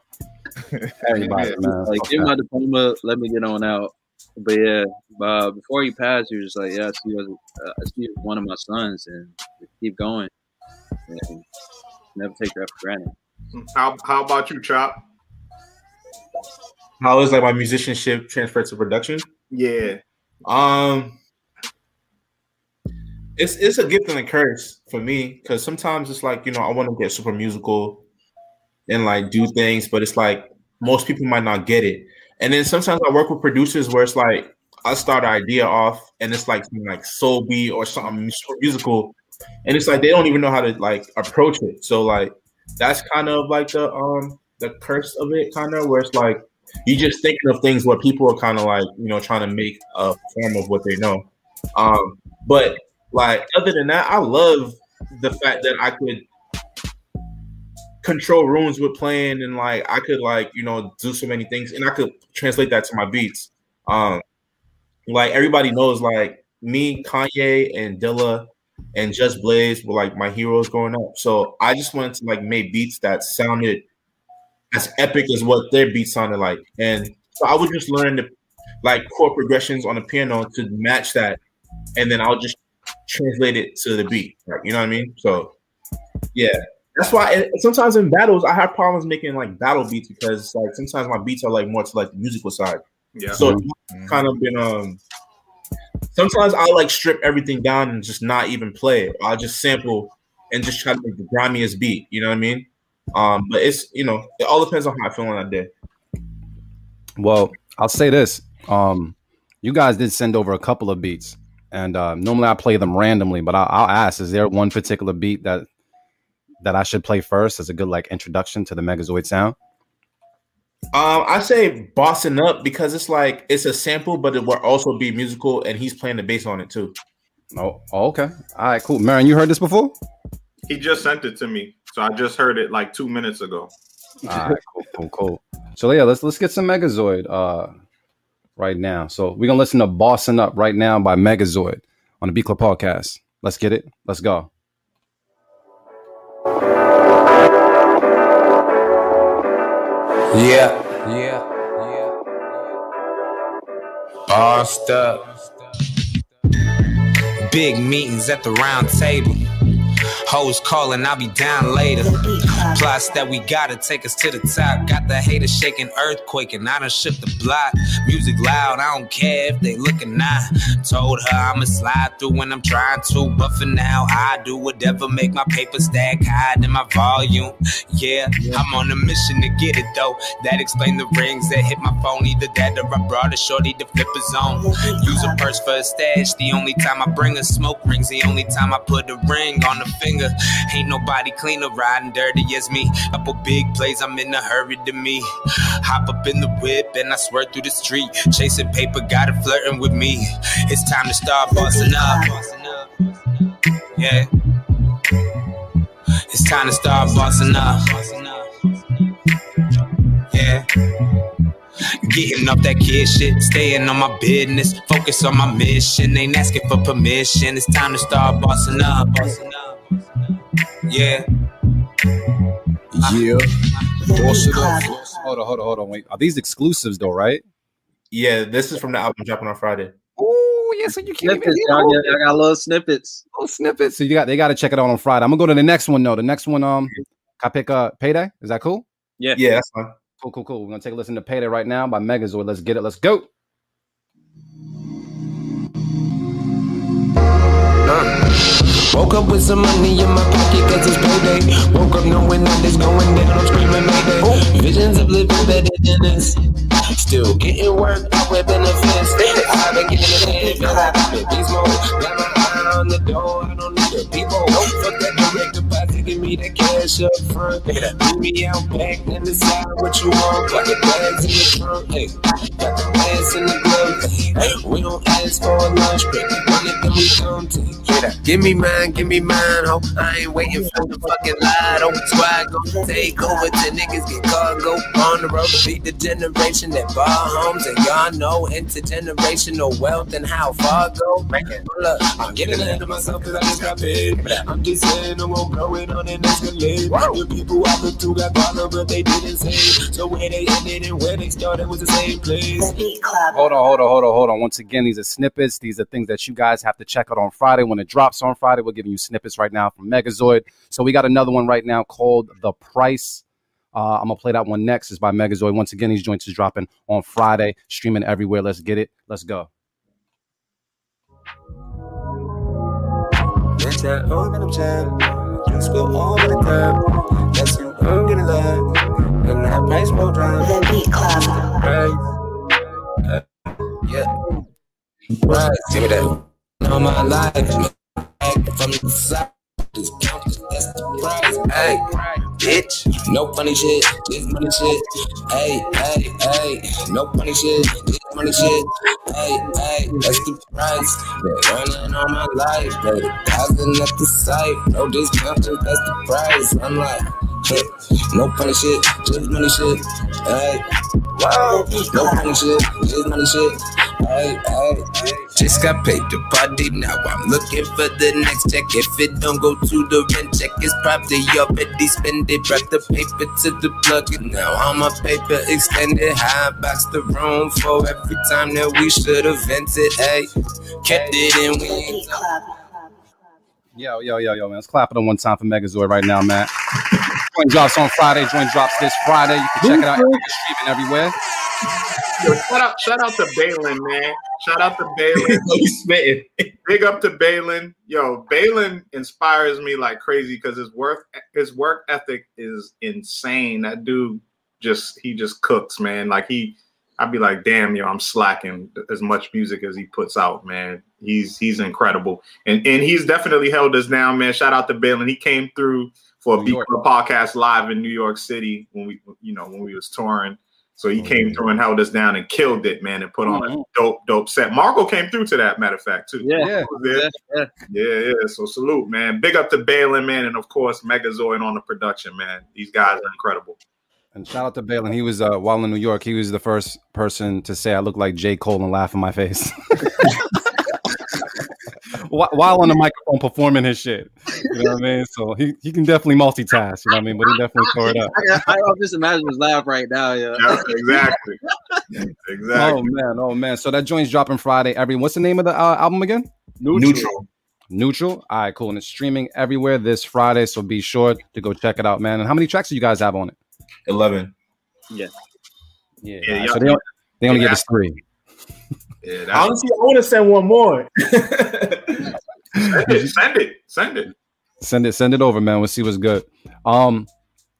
Everybody, man. Like, Fuck give that. my diploma. Let me get on out. But yeah, uh, before he passed, he was just like, "Yeah, I see you as, uh, I see you as one of my sons, and keep going, and never take that for granted." How how about you, Chop? How is like my musicianship transferred to production? Yeah. Um, it's it's a gift and a curse for me because sometimes it's like you know I want to get super musical and like do things, but it's like most people might not get it. And then sometimes I work with producers where it's like I start an idea off and it's like something like soul beat or something super musical, and it's like they don't even know how to like approach it. So like that's kind of like the um the curse of it, kind of where it's like you just thinking of things where people are kind of like you know trying to make a form of what they know. Um, but like other than that, I love the fact that I could control rooms with playing and like I could like you know do so many things and I could translate that to my beats. Um, like everybody knows like me, Kanye, and Dilla and Just Blaze were like my heroes growing up. So I just wanted to like make beats that sounded as epic as what their beats sounded like. And so I would just learn the like chord progressions on the piano to match that, and then I'll just translate it to the beat. Like, you know what I mean? So yeah. That's why sometimes in battles I have problems making like battle beats because like sometimes my beats are like more to like the musical side. Yeah. So it's kind of been um sometimes I'll like strip everything down and just not even play it. I'll just sample and just try to make the grimiest beat. You know what I mean? Um, but it's you know, it all depends on how I feel on that day. Well, I'll say this. Um, you guys did send over a couple of beats, and uh, normally I play them randomly, but I'll, I'll ask: Is there one particular beat that that I should play first as a good like introduction to the Megazoyd sound? Um, I say bossing up because it's like it's a sample, but it will also be musical, and he's playing the bass on it too. Oh, oh, okay. All right, cool. Marin, you heard this before? He just sent it to me, so I just heard it like two minutes ago. All right, cool, cool, cool. So yeah, let's let's get some Megazoyd uh right now. So we're gonna listen to "Bossing Up" right now by Megazoyd on the B Club podcast. Let's get it. Let's go. Yeah, yeah, yeah. Bossed up. Big meetings at the round table. Hoes calling, I'll be down later. Plus that we gotta take us to the top. Got the haters shaking, earthquake, and I done shook the block. Music loud, I don't care if they looking now. Told her I'ma slide through when I'm trying to, but for now I do whatever make my paper stack in my volume. Yeah, I'm on a mission to get it though. That explain the rings that hit my phone. Either that or I brought a shorty to flip his on. Use a purse for a stash. The only time I bring a smoke rings. The only time I put a ring on the finger. Ain't nobody cleaner riding dirty as me. Couple big plays, I'm in a hurry to me. Hop up in the whip and I swerve through the street. Chasing paper, got it flirting with me. It's time to start bossing up. Yeah. It's time to start bossing up. Yeah. Getting off that kid shit, staying on my business, focus on my mission. Ain't asking for permission. It's time to start bossing up. Bossing up. Yeah. Yeah. The Boss Beat it up. Hold on, hold on, hold on. Wait. Are these exclusives though, right? Yeah, this is from the album dropping on Friday. Oh, yeah, so you can't even Snippets, hear y'all the I got a little snippets. little snippets. So you got they gotta check it out on Friday. I'm gonna go to the next one though. The next one, um, can I pick uh payday? Is that cool? Yeah. Yeah, that's fine. Cool, cool, cool. We're gonna take a listen to Payday right now by Megazoyd. Let's get it. Let's go. Woke up with some money in my pocket cause it's payday. Woke up knowing that it's going down, I'm screaming mayday. Visions of living better than this. Still getting work out with benefits. I've been getting it in, feel like I'm in beast mode. Got my eye on the door, I don't need the people. Fuck that direct give me that cash up front. Meet me out back and decide what you want. Got the bags in the trunk, hey. Got the pants in the gloves. Hey, we don't ask for a lunch break. It, then we come to Give me mine, give me mine, ho. I ain't waiting for the fucking lotto. Squad gon' take over till niggas get cargo on the road to beat the generation that bought homes. And y'all know intergenerational wealth and how far go. Look, I'm getting ahead of myself cause I just got paid. I'm just saying I'm gonna grow it on and escalate. The people I look to got bottom, but they didn't say. So where they ended and where they started was the same place. The Beat Club. Hold on, hold on, hold on, hold on. Once again, these are snippets. These are things that you guys have to check out on Friday. When it drops on Friday, we're giving you snippets right now from Megazoyd. So we got another one right now called The Price. Uh, I'm gonna play that one next. It's by Megazoyd. Once again, these joints is dropping on Friday, streaming everywhere. Let's get it. Let's go. Bitch, that old in jam. You spill all of the time. That's you don't get a lot. And that price will drive. The Beat Club. Right. Uh, yeah. Right. Give me that. All my life. From the side. Just count that's the price. Hey, bitch. No funny shit. This money shit. Hey, hey, hey. No funny shit. This money shit. Hey, hey. That's the price. Been running all my life. Baby, thousand at the site. No discount, just that's the price. I'm like, huh, no funny shit. Just money shit. Hey. Wow. No funny shit. Just money shit. Hey, hey, hey. Just got paid the party. Now I'm looking for the next check. If it don't go to the rent check, it's probably already spent it. Brought the paper to the plug, and now all my paper extended. High box the room for every time that we should have vented. Hey, kept it in. We ain't Beat Yo, yo, yo, yo, man. Let's clap it on one time for Megazoyd right now, man. Joint drops on Friday. Joint drops this Friday. You can check it out everywhere, streaming everywhere. Yo, shout out, shout out to Balin, man. Shout out to Balin. He's spitting. Big up to Balin. Yo, Balin inspires me like crazy because his work his work ethic is insane. That dude just he just cooks, man. Like he I'd be like, damn, yo, I'm slacking as much music as he puts out, man. He's he's incredible. And and he's definitely held us down, man. Shout out to Balin. He came through for a New Beat York. Podcast live in New York City when we you know when we was touring. So he came Mm-hmm. through and held us down and killed it, man, and put on a dope, dope set. Marco came through to that, matter of fact, too. Yeah. Yeah. He was there. Yeah, yeah. Yeah, yeah. So salute, man. Big up to Balin, man, and of course Megazoyd on the production, man. These guys are incredible. And shout out to Balin. He was uh, while in New York. He was the first person to say I look like J Cole and laugh in my face. Wh- while on the microphone performing his shit, you know what I mean. So he, he can definitely multitask, you know what I mean. But he definitely tore it up. I, I, I just imagine his laugh right now, yeah. Yeah, exactly. Oh man, oh man. So that joint's dropping Friday. Every what's the name of the uh, album again? Neutral. Neutral. All right, cool. And it's streaming everywhere this Friday. So be sure to go check it out, man. And how many tracks do you guys have on it? 11. Yeah. Yeah, all right, y'all- so they, don't- they only Yeah. give us three. Yeah, that's, Honestly, I want to send one more. send it, send it, send it. Send it, send it over, man. We'll see what's good. Um,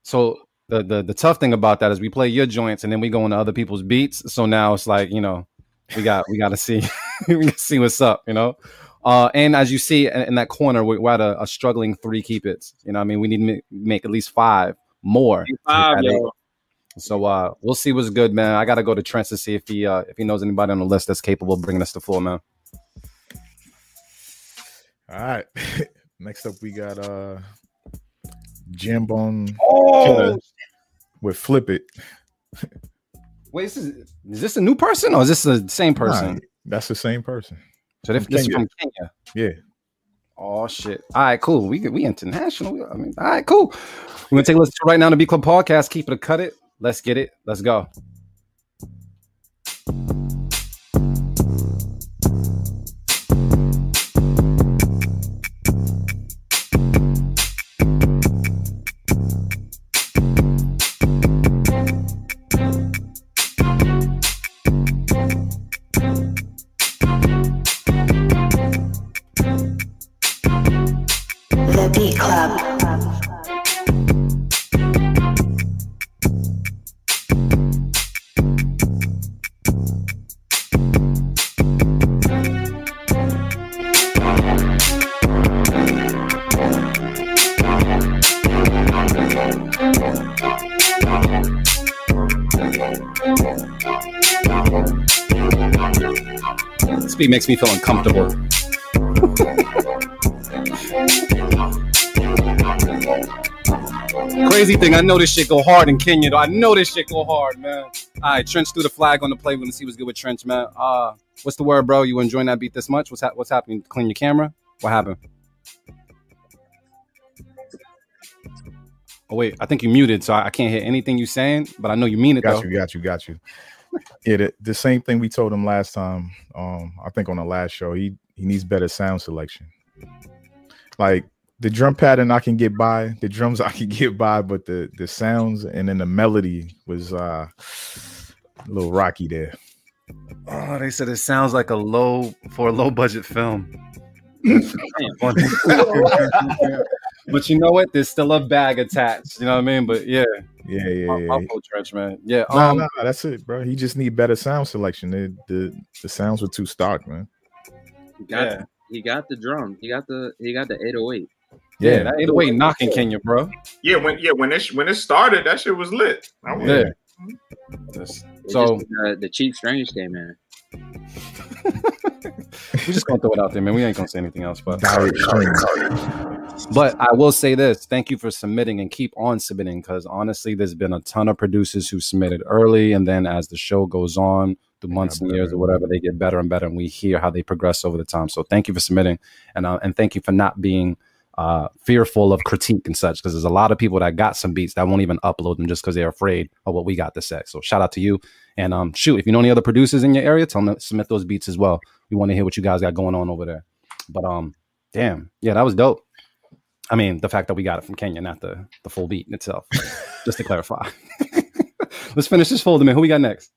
so the the the tough thing about that is we play your joints and then we go into other people's beats. So now it's like you know, we got we got to see we gotta see what's up, you know. Uh, and as you see in, in that corner, we- we're at a, a struggling three keep its. You know, what I mean, we need to make, make at least five more. Five, yo. So uh, we'll see what's good, man. I got to go to Trent to see if he uh, if he knows anybody on the list that's capable of bringing us to floor, man. All right. Next up, we got uh Jambone Oh, with Flip It. wait, is this, is this a new person or is this the same person? Nah, that's the same person. so this, from this Kenya. from Kenya. Yeah. Oh shit! All right, cool. We we international. I mean, all right, cool. We're gonna take a listen to right now the B Club podcast. Keep it cut it. Let's get it. Let's go. Makes me feel uncomfortable. Crazy thing, I know this shit go hard in Kenya. Though I know this shit go hard, man. All right, Trench threw the flag on the play. Gonna see what's good with Trench, man. Uh, what's the word, bro? You enjoying that beat this much? What's hap- what's happening? Clean your camera. What happened? Oh wait, I think you muted, so I I can't hear anything you saying. But I know you mean it Got though. you, got you, got you. Yeah, the, the same thing we told him last time. Um, I think on the last show, he he needs better sound selection. Like the drum pattern, I can get by. The drums, I can get by, but the the sounds and then the melody was uh a little rocky there. Oh, they said it sounds like a low for a low budget film. but you know what? There's still a bag attached. You know what I mean? But yeah, Yeah, yeah, I'll, yeah. I'll trench, man. Yeah. Nah, Um, nah, that's it, bro. He just need better sound selection. The the, the sounds were too stock, man. He got, Yeah. he got the drum. He got the he got the 808. yeah, that ain't the way knocking Kenya, bro. Yeah, when yeah when it when it started, that shit was lit. I was- Yeah. That's- It So just, uh, the cheap strange came in. We're just gonna throw it out there, man. We ain't gonna say anything else, but But I will say this: thank you for submitting and keep on submitting because honestly, there's been a ton of producers who submitted early, and then as the show goes on, the months and years or whatever, they get better and better, and we hear how they progress over the time. So thank you for submitting, and uh, and thank you for not being uh, fearful of critique and such because there's a lot of people that got some beats that won't even upload them just because they're afraid of what we got to say. So shout out to you. And um, shoot, if you know any other producers in your area, tell them to submit those beats as well. We want to hear what you guys got going on over there. But um, damn, yeah, that was dope. I mean, the fact that we got it from Kenya, not the the full beat in itself. just to clarify. Let's finish this folder, man. Who we got next?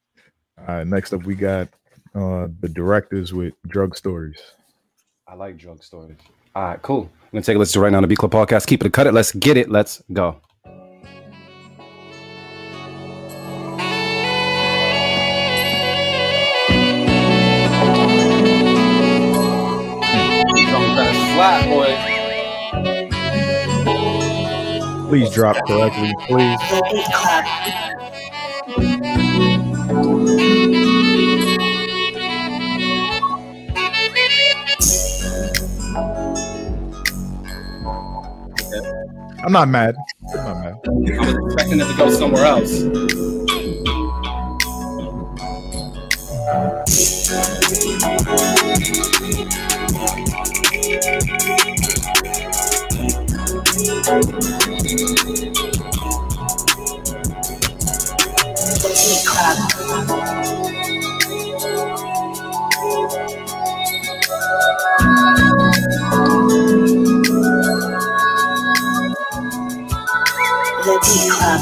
All right, next up we got uh the directors with drug stories. I like drug stories. All right, cool. I'm gonna take a listen to right now on the B Club podcast. Keep it, cut it. Let's get it. Let's go. Flat boy. Please drop correctly, please. I'm not mad. I'm not mad. I was expecting it to go somewhere else. The Beat Club. Club.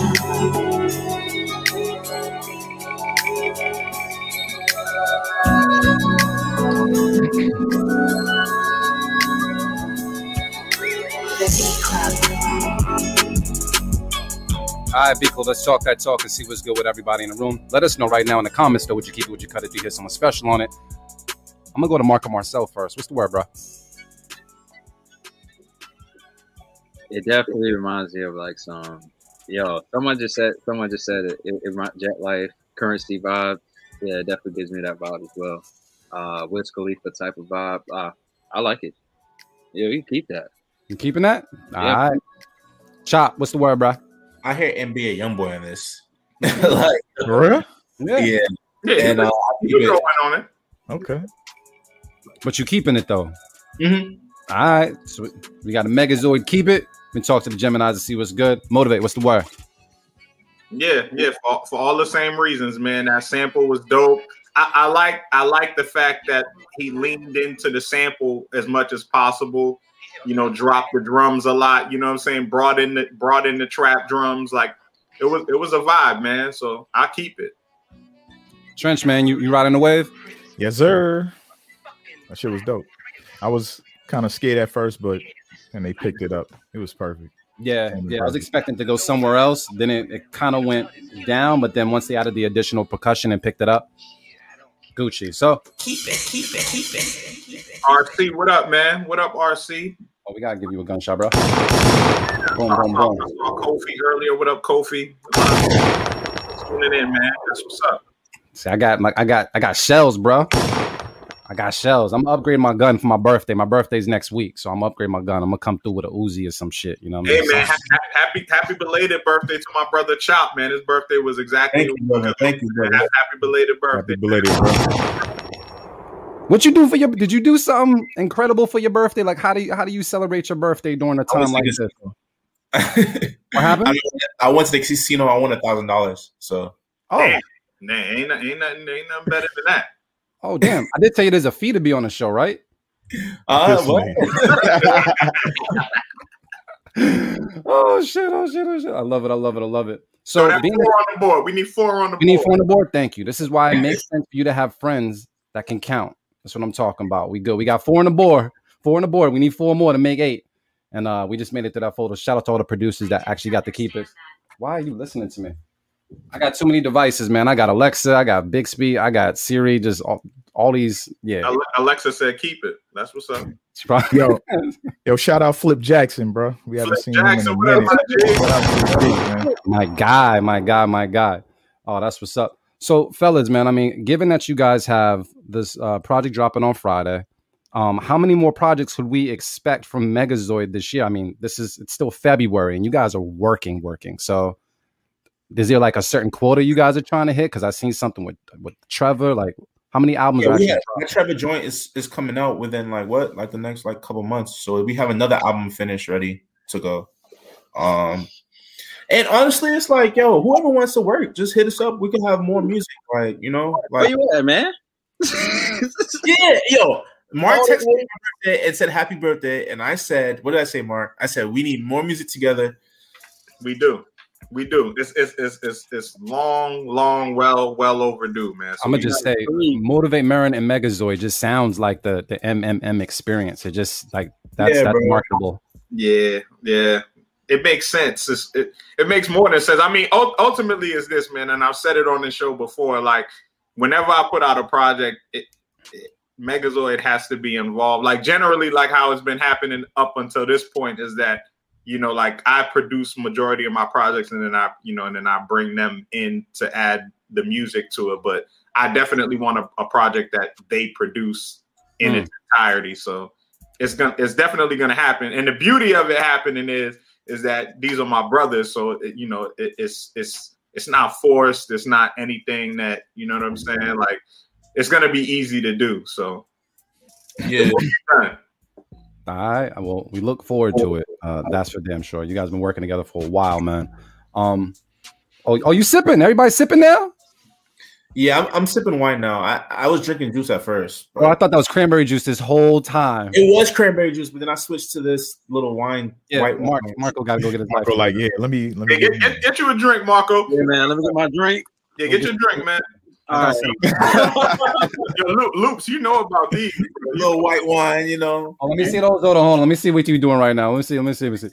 The Beat Club. All right, B Club, let's talk that talk and see what's good with everybody in the room. Let us know right now in the comments, though, would you keep it, would you cut it, do you hear someone special on it? I'm gonna go to Marco Marcel first. What's the word, bro? It definitely reminds me of like some yo. Someone just said someone just said it. It, it Jet Life currency vibe. Yeah, it definitely gives me that vibe as well. Uh, Wiz Khalifa type of vibe. Uh, I like it. Yeah, you keep that. You keeping that? All Yeah. right. Chop, what's the word, bro? I hear NBA YoungBoy in this. like, For real? yeah. Yeah, And uh, you keep throw on it. Okay. But you keeping it though. Mhm. All right. So we got a Megazoyd. Keep it. We talk to the Geminis to see what's good. Motivate. What's the word? Yeah, yeah, for, for all the same reasons, man. That sample was dope. I, I like I like the fact that he leaned into the sample as much as possible. You know, dropped the drums a lot. You know what I'm saying? Brought in the brought in the trap drums. Like it was it was a vibe, man. So I keep it. Trench man, you, you riding the wave? Yes, sir. That shit was dope. I was kind of scared at first, but and they picked it up. It was perfect. Yeah, Sounded yeah. I was expecting to go somewhere else. Then it, it kind of went down, but then once they added the additional percussion and picked it up, Gucci. So keep it, keep it, keep it. Keep it. RC, what up, man? What up, RC? oh, we gotta give you a gunshot, bro. Boom, I boom, boom. I saw Kofi earlier. What up, Kofi? Tuning in, man. That's what's up. See, I got my, I got, I got shells, bro. I got shells. I'm upgrading my gun for my birthday. My birthday's next week, so I'm upgrading my gun. I'm gonna come through with a Uzi or some shit. You know what I Hey mean? man, ha- ha- happy happy belated birthday to my brother Chop, man. His birthday was exactly Thank you, brother. Thank you, brother. happy belated birthday. Happy belated, bro. What you do for your? Did you do something incredible for your birthday? Like how do you how do you celebrate your birthday during a I was time like this? What happened? I, I went to the casino. I won a thousand dollars. So Oh, Damn. Nah, ain't, no- ain't nothing ain't nothing better than that. Oh, damn! I did tell you there's a fee to be on the show, right? uh, well, oh shit! Oh shit! Oh shit! I love it! I love it! I love it. So So that's being four on the board. We need four on the You need board. four on the board. Thank you. This is why it makes sense for you to have friends that can count. That's what I'm talking about. We good. We got four on the board. Four on the board. We need four more to make eight. And uh, we just made it to that folder. Shout out to all the producers that actually got to keep it. Why are you listening to me? I got too many devices, man. I got Alexa, I got Bixby, I got Siri, just all, all these. Yeah. Alexa said keep it. That's what's up. Probably- Yo, yo, shout out Flip Jackson, bro. We haven't Flip seen Jackson, him in a minute. my G? Shout out to the big, man. my guy, my guy, my guy. Oh, that's what's up. So, fellas, man, I mean, given that you guys have this uh, project dropping on Friday, um, how many more projects could we expect from Megazoyd this year? I mean, this is it's still February, and you guys are working, working. So, is there like a certain quota you guys are trying to hit? Because I've seen something with with Trevor. Like, how many albums? yeah, are we actually have, that Trevor joint is is coming out within like what, like the next like couple months. So we have another album finished ready to go. Um, and honestly, it's like yo, whoever wants to work, just hit us up. We can have more music, like you know, Where like you at, man? yeah, yo. Mark Oh, texted me birthday and said happy birthday, and I said, what did I say, Mark? I said we need more music together. We do. We do. It's it's it's it's, it's long, long, well, well overdue, man. So I'm gonna just say, motivate Marin and Megazoyd just sounds like the the MMM experience. It just like that's Yeah, that's bro. marketable. Yeah, yeah. It makes sense. It's, it, it makes more than sense. I mean, ul- ultimately, is this man, and I've said it on the show before. Like, whenever I put out a project, it, it, Megazoyd has to be involved. Like, generally, like how it's been happening up until this point is that you know, like I produce majority of my projects, and then I, you know, and then I bring them in to add the music to it. But I definitely want a, a project that they produce in Mm. its entirety. So it's gonna it's definitely gonna happen and the beauty of it happening is is that these are my brothers so it, you know it, it's it's it's not forced it's not anything that you know what i'm saying like it's gonna be easy to do so Yeah, done. All right. Well, we look forward to it. Uh, that's for damn sure. You guys been working together for a while, man. Um, oh, oh, you sipping? Everybody sipping now? yeah. I'm, I'm sipping wine now. I, I was drinking juice at first. Oh, I thought that was cranberry juice this whole time. It was cranberry juice, but then I switched to this little wine. Yeah, white Mark, wine. Marco got to go get his. Marco, like, yeah, let me let me Hey, get, get, get you a drink marco Yeah, man. Let me get my drink. yeah get your drink man All right. Yo, Loop, loops you know about these little white wine, you know. Oh, let me see those. Hold on, hold on. Let me see what you're doing right now. Let me see. Let me see. Let me see.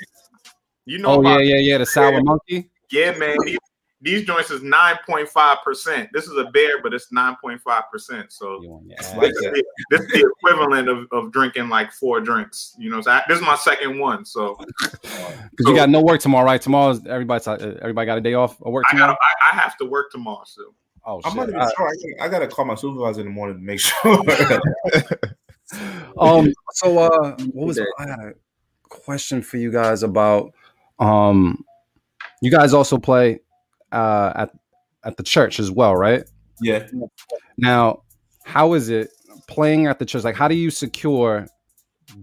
you know Oh about yeah, yeah, yeah. The sour monkey. yeah man these, these joints is 9.5 percent this is a bear but it's 9.5 percent so You This. Like is, the, this is the equivalent of, of drinking like four drinks. You know, so I, this is my second one. So Because you got no work tomorrow, right? Tomorrow's everybody's uh, everybody got a day off of work I, tomorrow. got, I, I have to work tomorrow. So Oh I'm not shit. even sure. I gotta, I gotta call my supervisor in the morning to make sure. um. So, uh, what was I had a question for you guys about? Um, you guys also play uh, at at the church as well, right? Yeah. Now, how is it playing at the church? Like, how do you secure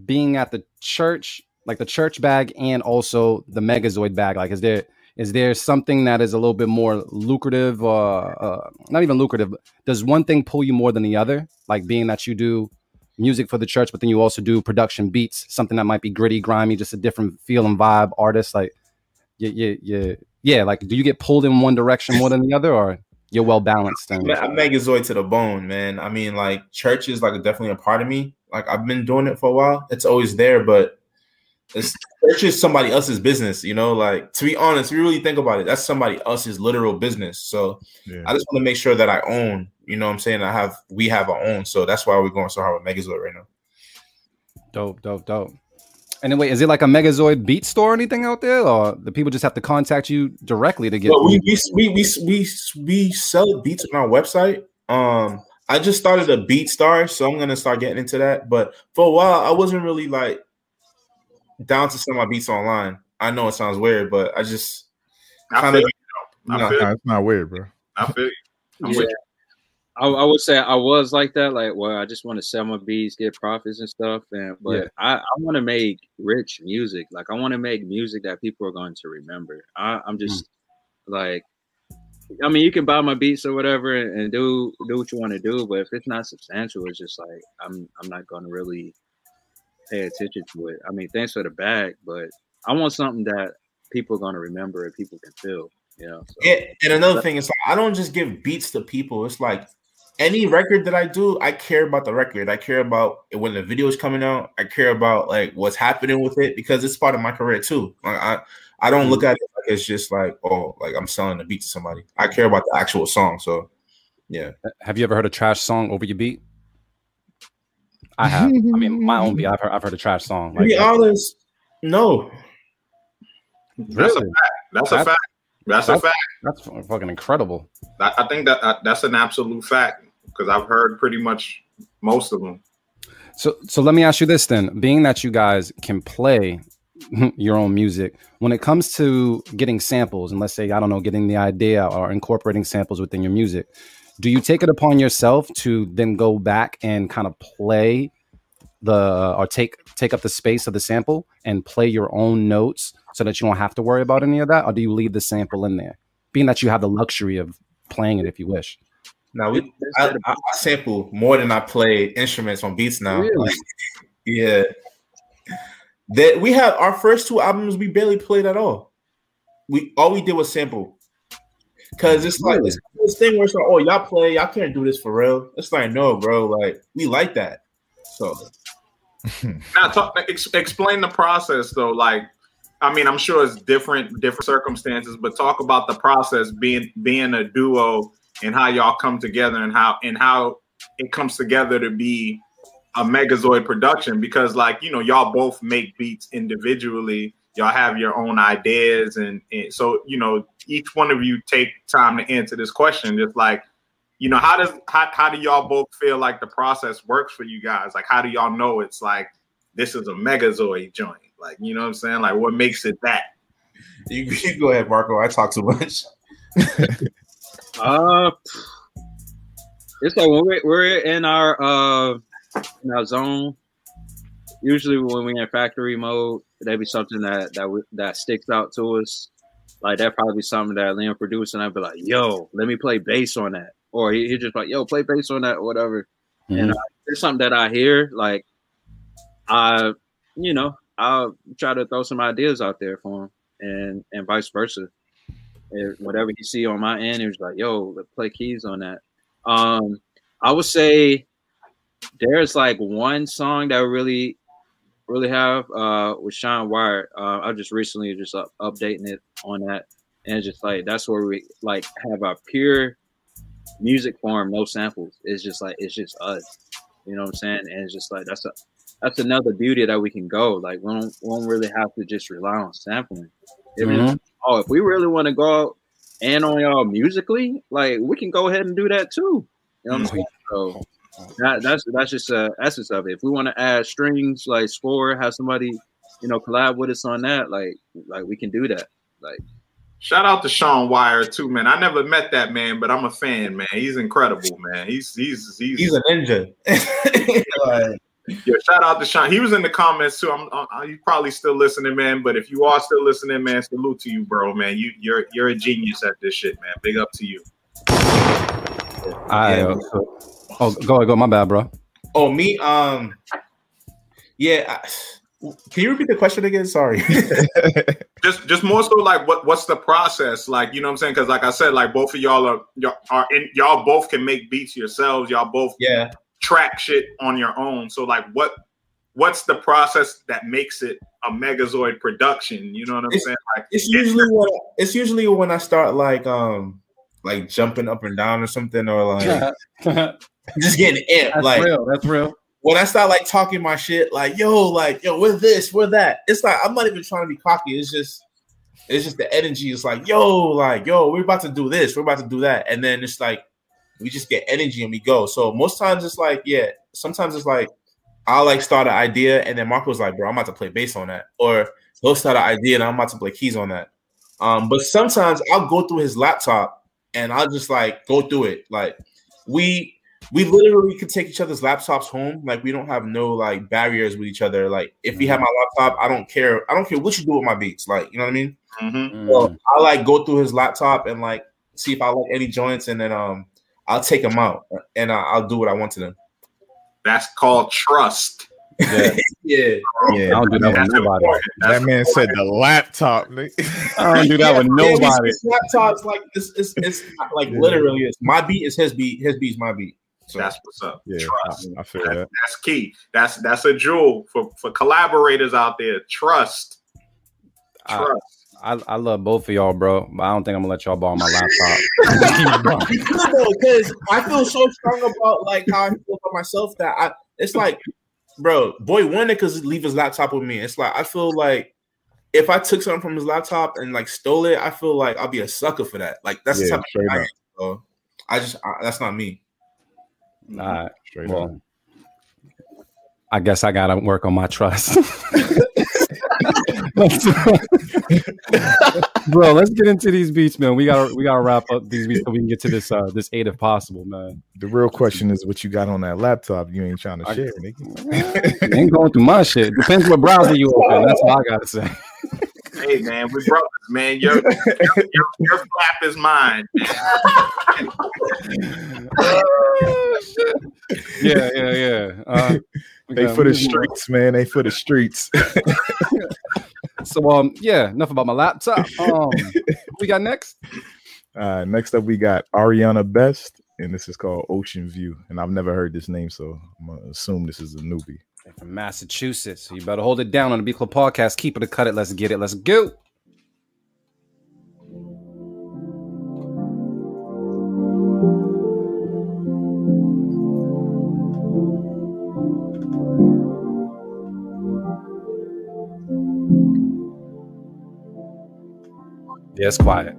being at the church, like the church bag, and also the Megazoyd bag? Like, is there is there something that is a little bit more lucrative, uh, uh not even lucrative? But does one thing pull you more than the other? Like, being that you do music for the church, but then you also do production beats, something that might be gritty, grimy, just a different feel and vibe artist. Like, yeah, yeah, yeah, yeah. Like, do you get pulled in one direction more than the other, or you're well balanced? And I'm Megazoyd to the bone, man. I mean, like church is like definitely a part of me. Like I've been doing it for a while. It's always there, but it's is somebody else's business, you know. Like to be honest, you really think about it, that's somebody else's literal business. So Yeah. I just want to make sure that I own. You know what I'm saying? I have we have our own. So that's why we're going so hard with Megazoyd right now. Dope, dope, dope. And then wait, is it like a Megazoyd beat store or anything out there, or the people just have to contact you directly to get? Well, we, we, we we we we sell beats on our website. Um, I just started a beat star, so I'm gonna start getting into that. But for a while, I wasn't really like down to sell my beats online. I know it sounds weird, but I just I kind feel of you. I No, feel Nah, it's not weird, bro. I feel you. I'm Yeah. with you. I, I would say I was like that, like well, I just want to sell my beats, get profits and stuff, and but Yeah. I, I want to make rich music. Like I want to make music that people are going to remember. I, I'm just mm. like, I mean, you can buy my beats or whatever and, and do do what you want to do, but if it's not substantial, it's just like I'm I'm not going to really pay attention to it. I mean, thanks for the bag, but I want something that people are going to remember and people can feel. You know, so, And, and another thing is, like, I don't just give beats to people. It's like any record that I do, I care about the record. I care about when the video is coming out. I care about like what's happening with it because it's part of my career too. Like, I I don't mm-hmm. look at it like it's just like oh, like I'm selling a beat to somebody. I care about the actual song. So yeah, Have you ever heard a trash song over your beat? I have. I mean, my own beat. I've heard, I've heard a trash song. to be honest, no. That's a fact. That's a fact. That's a fact. That's fucking incredible. I, I think that uh, that's an absolute fact because I've heard pretty much most of them. So, so let me ask you this then: being that you guys can play your own music, when it comes to getting samples, and let's say I don't know, getting the idea or incorporating samples within your music, do you take it upon yourself to then go back and kind of play the or take take up the space of the sample and play your own notes so that you don't have to worry about any of that, or do you leave the sample in there? Being that you have the luxury of playing it if you wish. Now we I, I, I sample more than I play instruments on beats now. Really? Like, yeah. That we have our first two albums we barely played at all. We all we did was sample. Cause it's like it's this thing where it's like, oh, y'all play, y'all can't do this for real. It's like, no, bro, like we like that. So Now, talk, ex, explain the process though. Like, I mean, I'm sure it's different, different circumstances, but talk about the process being being a duo and how y'all come together and how and how it comes together to be a Megazoyd production. Because, like, you know, y'all both make beats individually. Y'all have your own ideas, and, and so you know, each one of you take time to answer this question. Just like you know how does how, how do y'all both feel like the process works for you guys like how do y'all know it's like this is a Megazoyd joint like you know what i'm saying like what makes it that you, you go ahead, Marco. I talk too much. Uh, it's like when we're, we're in our uh in our zone. Usually, when we're in factory mode, there be something that that that sticks out to us. Like that probably be something that Liam produced, and I'd be like, "Yo, let me play bass on that," or he, he just like, "Yo, play bass on that," or whatever. And uh, there's something that I hear, like I, you know, I'll try to throw some ideas out there for him, and and vice versa. If whatever you see on my end, it was like, yo, let's play keys on that. Um, I would say there's like one song that really, really have uh with Sean Wire. Uh, I just recently just up, updating it on that, and it's just like that's where we like have our pure music form, no samples. It's just like it's just us. You know what I'm saying? And it's just like that's a that's another beauty that we can go. Like we don't, we don't really have to just rely on sampling. Even if- oh, if we really want to go out and on y'all musically, like we can go ahead and do that too. You know what I'm saying? So that, that's that's just uh essence of it. If we want to add strings, like score, have somebody you know, collab with us on that, like like we can do that. Like Shout out to Sean Wire too, man. I never met that man, but I'm a fan, man. He's incredible, man. He's he's he's He's a ninja. Like, yeah. Shout out to Sean. He was in the comments too. I'm, i he's probably still listening, man. But if you are still listening, man, salute to you, bro, man. You you're you're a genius at this shit, man. Big up to you. I, uh, oh, go ahead, go. My bad, bro. oh, me. Um, yeah. I, can you repeat the question again? Sorry. Just just more so like what what's the process like? You know what I'm saying? Because like I said, like both of y'all are y'all are in, y'all both can make beats yourselves. Y'all both yeah. track shit on your own. So like what what's the process that makes it a Megazoyd production? You know what I'm It's- saying? Like It's usually when it's usually when I start like um like jumping up and down or something or like just getting amped. That's like real. That's real. when I start like talking my shit, like yo, like yo, we're this, we're that. It's like I'm not even trying to be cocky. It's just, it's just the energy. It's like yo, like yo, we're about to do this, we're about to do that, and then it's like we just get energy and we go. So most times it's like yeah, sometimes it's like I'll like start an idea and then Marco's like, bro, I'm about to play bass on that, or he'll start an idea and I'm about to play keys on that. Um, but sometimes I'll go through his laptop and I'll just like go through it. Like we we literally could take each other's laptops home. Like we don't have no like barriers with each other. Like if you have my laptop, I don't care. I don't care what you do with my beats. Like you know what I mean. mhm. So I like go through his laptop and like see if I like any joints, and then um I'll take them out and I- I'll do what I want to them. that's called trust. Yeah. Yeah. I don't do that with nobody. That That's man said the laptop. nigga. I don't do that with Yeah, it's- nobody. It's, laptops like it's it's, it's like literally it's my beat is his beat, his beat's my beat. So that's what's up. Yeah, Trust. I, I feel That- that. that's key. That's that's a jewel for for collaborators out there. Trust. Trust. I, I love both of y'all, bro. But I don't think I'm gonna let y'all borrow my laptop. because I feel so strong about like how I feel about myself that I it's like, bro, boy Wonder could leave his laptop with me. It's like I feel like if I took something from his laptop and like stole it, I feel like I'll be a sucker for that. Like that's the type of guy I up. am, so I just I, that's not me. All right. Straight up. Well, I guess I gotta work on my trust. Bro, let's get into these beats, man. We gotta we gotta wrap up these beats so we can get to this uh this eight if possible, man. The real question is what you got on that laptop. You ain't trying to I- share, nigga. ain't going through my shit. Depends what browser you open. That's all I gotta say. Hey man, we brothers, man. Your your, your, your flap is mine. Yeah, yeah, yeah. Uh, They gotta for the move on. streets, man. They for the streets. So um yeah, enough about my laptop. Um we got next? Uh, next up, we got Ariana Best, and this is called Ocean View. And I've never heard this name, so I'm gonna assume this is a newbie. From Massachusetts. So you better hold it down on the B Club podcast. Keep it cut it. Let's get it. Let's go. It's quiet.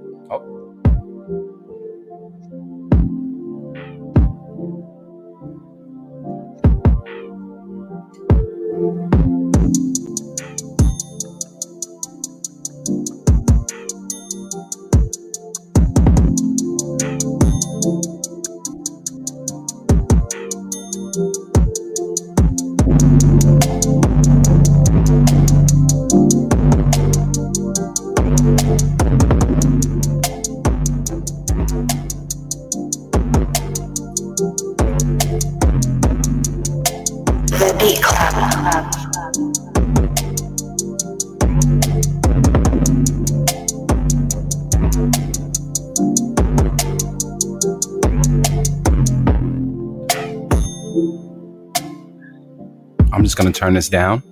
Just gonna turn this down.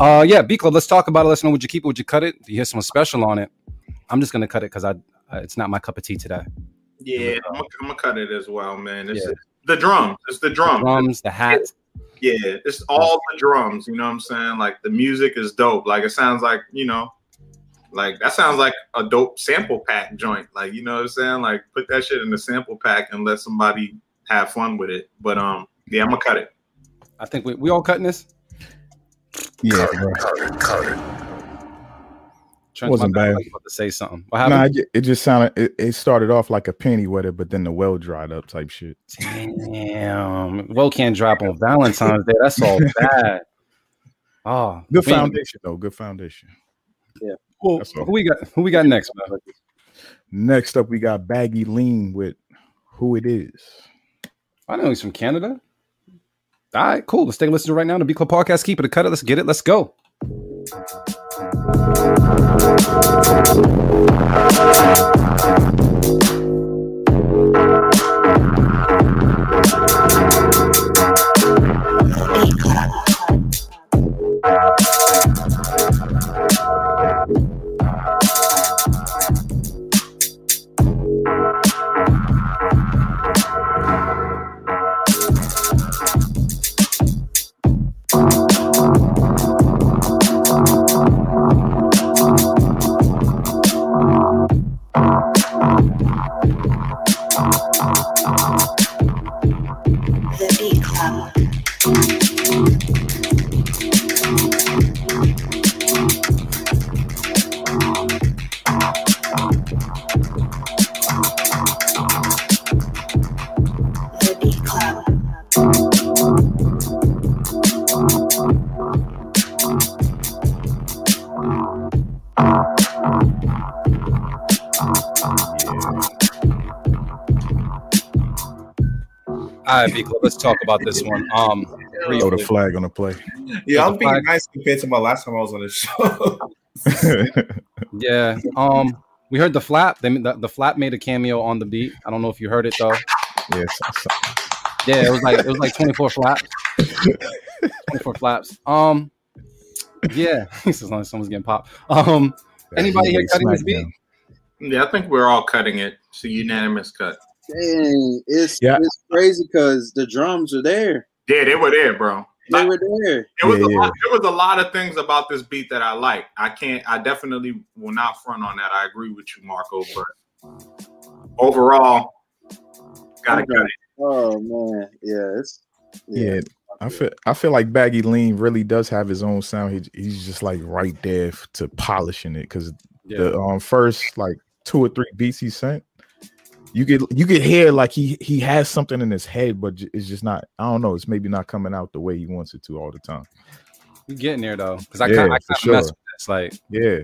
Uh yeah, B Club, let's talk about it. Let's know would you keep it, would you cut it? Do you hear someone special on it? I'm just gonna cut it because I uh, it's not my cup of tea today. Yeah, I'm gonna, cut it as well, man. It's Yeah. the drums. It's the drums. Drums, the hats. Yeah, it's all the drums. You know what I'm saying? Like the music is dope. Like it sounds like you know, like that sounds like a dope sample pack joint. Like you know what I'm saying? Like put that shit in the sample pack and let somebody have fun with it. But um, yeah, I'm gonna cut it. I think we, we all cutting this. Yeah, Carter, bro. Carter, Carter. Trent, Wasn't bad. I was about to say something. What Nah, happened? it, it just sounded. It, it started off like a panty wetter, but then the well dried up type shit. Damn. Well, can't drop on Valentine's Day. That's all bad. Oh, Good we- foundation though. Good foundation. Well, who we got? Who we got next, man? Next up, we got Baggy Lean with "Who It Is." I know he's from Canada. All right, cool. Let's take a listen to right now. The B Club Podcast. Keep it a cut it. Let's get it. Let's go. Right, B Let's talk about this one. Um, Throw the flag on the play. Yeah, I'm being flag- nice compared to my last time I was on the show. Yeah. Um, we heard the flap. They, the, the flap made a cameo on the beat. I don't know if you heard it though. yes. Yeah, it was like it was like 24 flaps. 24 flaps. Um, yeah. this is like someone's getting popped. Um, anybody here cutting this beat? Yeah, I think we're all cutting it. It's a unanimous cut. Dang, it's Yeah. it's crazy because the drums are there. Yeah, they were there, bro. They were there. It was Yeah, a yeah. lot, there was a lot of things about this beat that I like. I can't. I definitely will not front on that. I agree with you, Marco. But overall, gotta cut it. Oh man, yeah, it's Yeah, I feel I feel like Baggy Lean really does have his own sound. He, he's just like right there to polishing it because Yeah. the um first like two or three beats he sent, you could you could hear like he he has something in his head, but it's just not. I don't know. It's maybe not coming out the way he wants it to all the time. You're getting there though, because I Yeah, kind I for of sure. mess with this. Like, Yeah,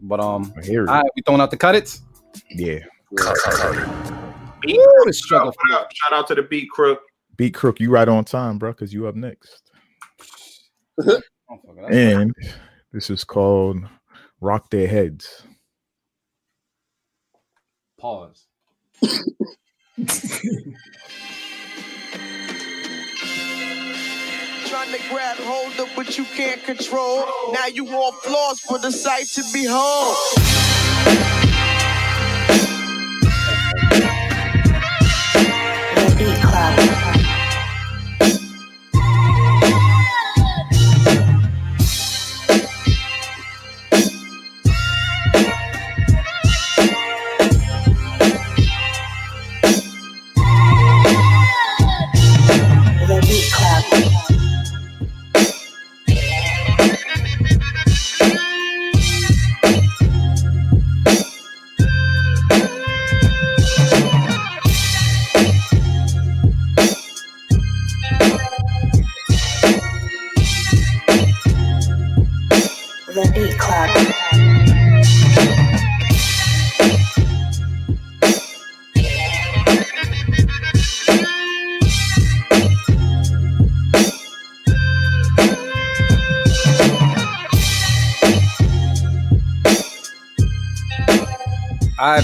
but um, I hear it. all right, we throwing out the cut it. yeah, Beat Ooh, Crook, the struggle. what up? Shout out to the beat crook. beat Crook, you right on time, bro. Because you up next. Fuck, that's- And this is called Rock Their Heads. Pause. Trying to grab hold of what you can't control. Now you want flaws for the sight to behold.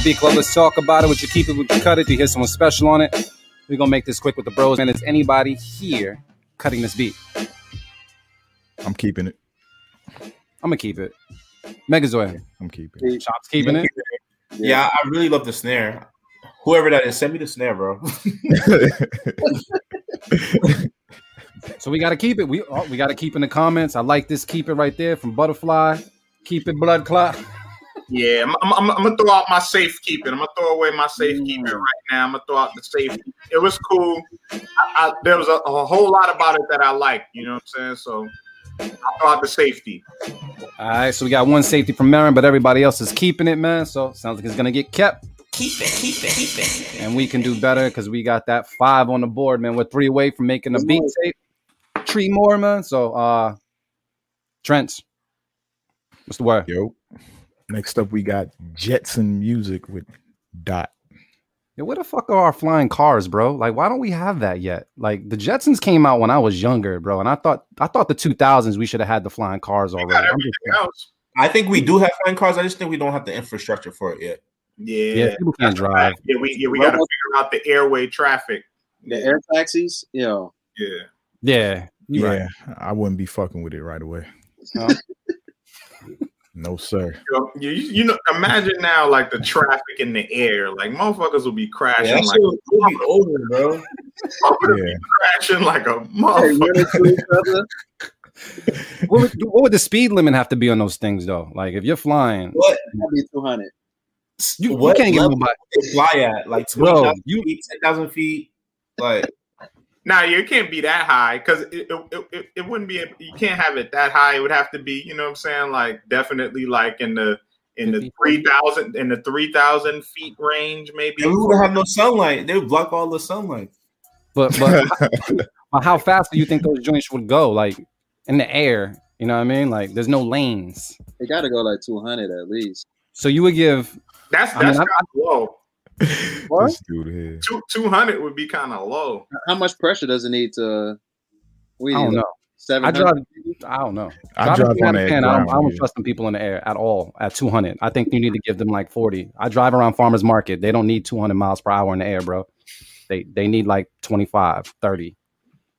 B Club, let's talk about it. Would you keep it? Would you cut it? Do you hear someone special on it? We're gonna make this quick with the bros. And is anybody here cutting this beat? I'm keeping it. I'm gonna keep it. Megazoyd, I'm keeping it. Chops keeping it. Yeah, I really love the snare. Whoever that is, send me the snare, bro. So we gotta keep it. We oh, we gotta keep in the comments. I like this. Keep it right there from Butterfly. Keep it blood clot. Yeah, I'm, I'm, I'm, I'm gonna throw out my safekeeping. I'm gonna throw away my safekeeping right now. I'm gonna throw out the safe. It was cool. I, I, there was a, a whole lot about it that I liked. You know what I'm saying? So I thought the safety. All right, so we got one safety from Marin, but everybody else is keeping it, man. So sounds like it's gonna get kept. Keep it, keep it, keep it. and we can do better because we got that five on the board, man. We're three away from making a beat tape. Three more, man. So, uh, Trent, what's the word? Yo. Next up, we got Jetson Music with Dot. Yo, where the fuck are our flying cars, bro? Like, why don't we have that yet? Like, the Jetsons came out when I was younger, bro, and I thought I thought the two thousands we should have had the flying cars already. I'm just- I think we do have flying cars. I just think we don't have the infrastructure for it yet. Yeah, yeah, people can't drive. yeah. We yeah we got to figure out the airway traffic. The air taxis, you know. Yeah, Yeah, Yeah, right. I wouldn't be fucking with it right away. No. No, sir. you know, you, you know, imagine now like the traffic in the air, like motherfuckers will be crashing Yeah, that like will will be over, bro. Yeah. crashing like a Hey, motherfucker. running to each other. What would, what would the speed limit have to be on those things, though? Like, if you're flying, What? That'd be two hundred. you, you What can't get level nobody. fly at? Like Bro, 20,000 you- feet, 10,000 feet? Like, Nah, you can't be that high because it, it, it, it wouldn't be. You can't have it that high. It would have to be, you know, what I'm saying, like definitely like in the in the three thousand in the three thousand feet range, maybe. and we would have no sunlight. They would block all the sunlight. But but, but how fast do you think those joints would go? Like in the air, you know what I mean? Like there's no lanes. They got to go like two hundred at least. So you would give That's I mean, that's I- low. What? Dude here. Two two hundred would be kind of low. How much pressure does it need to? We I don't know. Seven I drive. I don't know. I drive on 300 that pan, I don't, I don't trust them people in the air at all at 200. I think you need to give them like 40. I drive around farmers market. They don't need 200 miles per hour in the air, bro. They they need like 25, 30.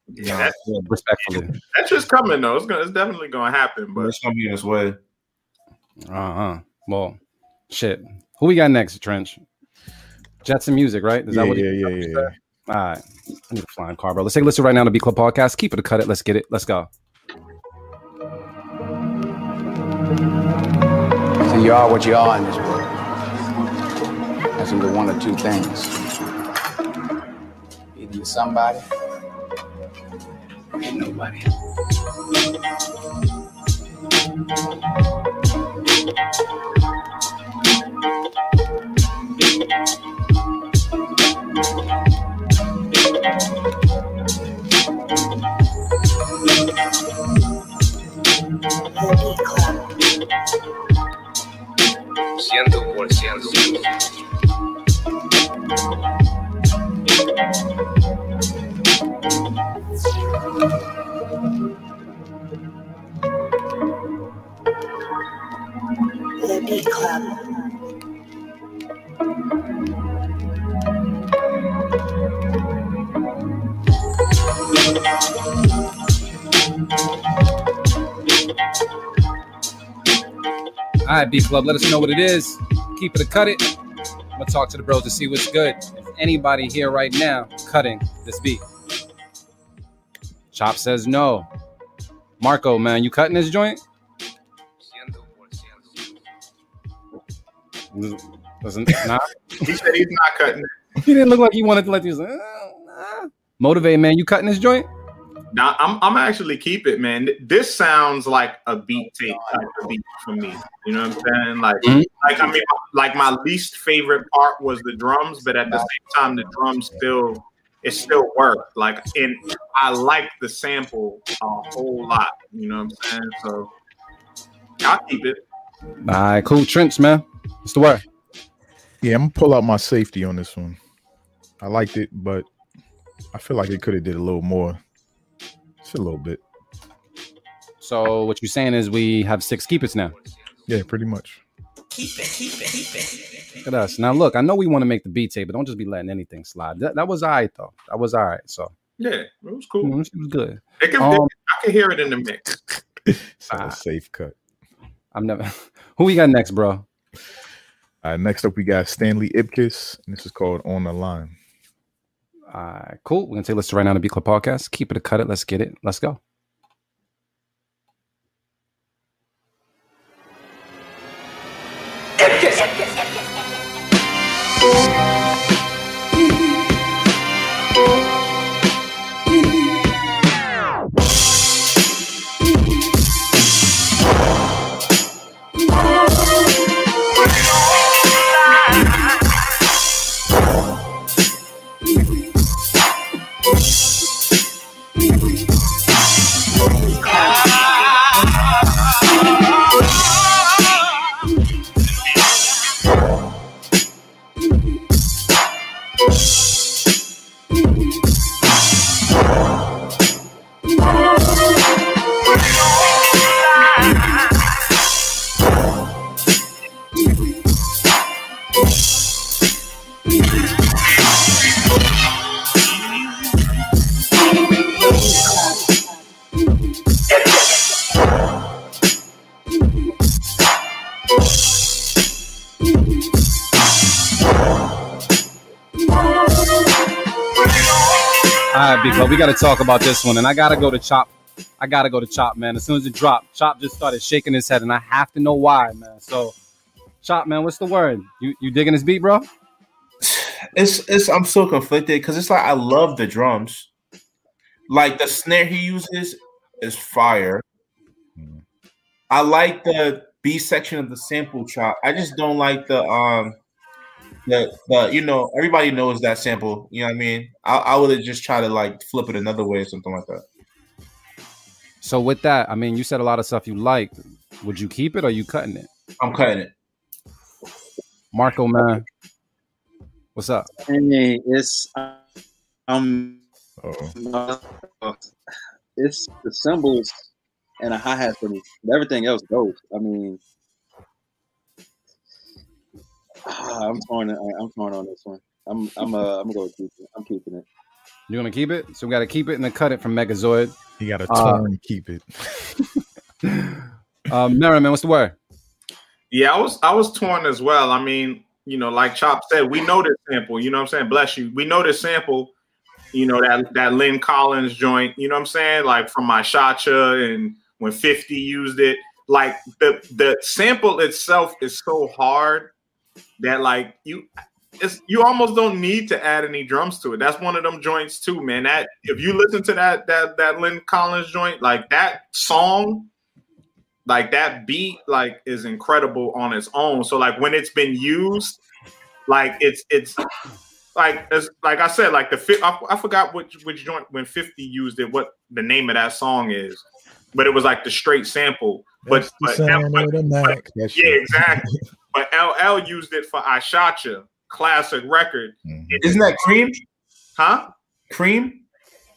Yeah, that's, Respectfully. that's just coming though. It's gonna, it's definitely gonna happen. But But it's gonna be this way. Uh huh. Well, shit. Who we got next, Trench? Jetson Music, right? Is Yeah, that what? yeah, yeah, yeah, yeah. All right. I need a flying car, bro. Let's take a listen right now to B Club Podcast. Keep it or cut it. Let's get it. Let's go. So you are what you are in this world. That's into one or two things. Either you're somebody or you're nobody. The Beat Ciento por ciento. The Club. All right, B Club, let us know what it is. Keep it or cut it. I'm gonna talk to the bros to see what's good. If anybody here right now cutting this beat, Chop says no. Marco, man, you cutting this joint? Ciento por ciento. Listen, nah. he said he's not cutting. it. he didn't look like he wanted to let you. Uh, nah. Motivate, man. You cutting this joint? Now I'm I'm actually keep it, man. This sounds like a beat tape type of beat for me. You know what I'm saying? Like, Mhm. like I mean, like my least favorite part was the drums, but at the same time, the drums still it still worked. Like, and I like the sample a whole lot. You know what I'm saying? So I'll keep it. All right, cool. Trench, man. What's the word? Yeah, I'm gonna pull out my safety on this one. I liked it, but I feel like it could have did a little more. Just a little bit. So what you're saying is we have six keepers now. Yeah, pretty much. Keep it, keep it, keep it. Look at us. Now look, I know we want to make the beat tape, but don't just be letting anything slide. That, that was all right though. That was all right. So Yeah, it was cool. know, it was good. It can, Um, I can hear it in the mix. It's not Ah. a safe cut. I'm never. Who we got next, bro? Uh, next up, we got Stanley Ipkiss, and this is called On the Line. Right, cool. We're gonna take a listen right now to B Club Podcast. Keep it or cut it. Let's get it. Let's go. All right, big bro, we got to talk about this one, and I gotta go to Chop. I gotta go to Chop, man. As soon as it dropped, Chop just started shaking his head, and I have to know why, man. So, Chop, man, what's the word? You you digging this beat, bro? It's it's I'm so conflicted because it's like I love the drums. Like the snare he uses is fire. I like the B section of the sample chop. I just don't like the um the the you know everybody knows that sample. You know what I mean? I, I would have just tried to like flip it another way or something like that. So with that, I mean, you said a lot of stuff you liked. Would you keep it or you cutting it? I'm cutting it. Marco, man, what's up? I mean, it's um, Uh-oh. uh, it's the cymbals and a hi hat for me. But everything else goes. I mean, ah, I'm torn. I'm torn on this one. I'm I'm uh I'm gonna go keep it. I'm keeping it. You want to keep it? So we gotta keep it and then cut it from Megazoyd. You got to Uh, torn keep it. Um, Merriman, what's the word? Yeah, I was I was torn as well. I mean, you know, like Chop said, we know this sample. You know what I'm saying? Bless you. We know this sample. You know that that Lyn Collins joint. You know what I'm saying? Like from my Shacha and when 50 used it. Like the the sample itself is so hard that like you it's you almost don't need to add any drums to it. That's one of them joints too, man. That if you listen to that that that Lyn Collins joint, like that song like that beat like is incredible on its own so like when it's been used like it's it's like it's like i said like the I, I forgot which which joint when 50 used it what the name of that song is but it was like the straight sample but, but, but- of the Mac. That yeah exactly but ll used it for I Shot Ya classic record Isn't that cream? huh Cream?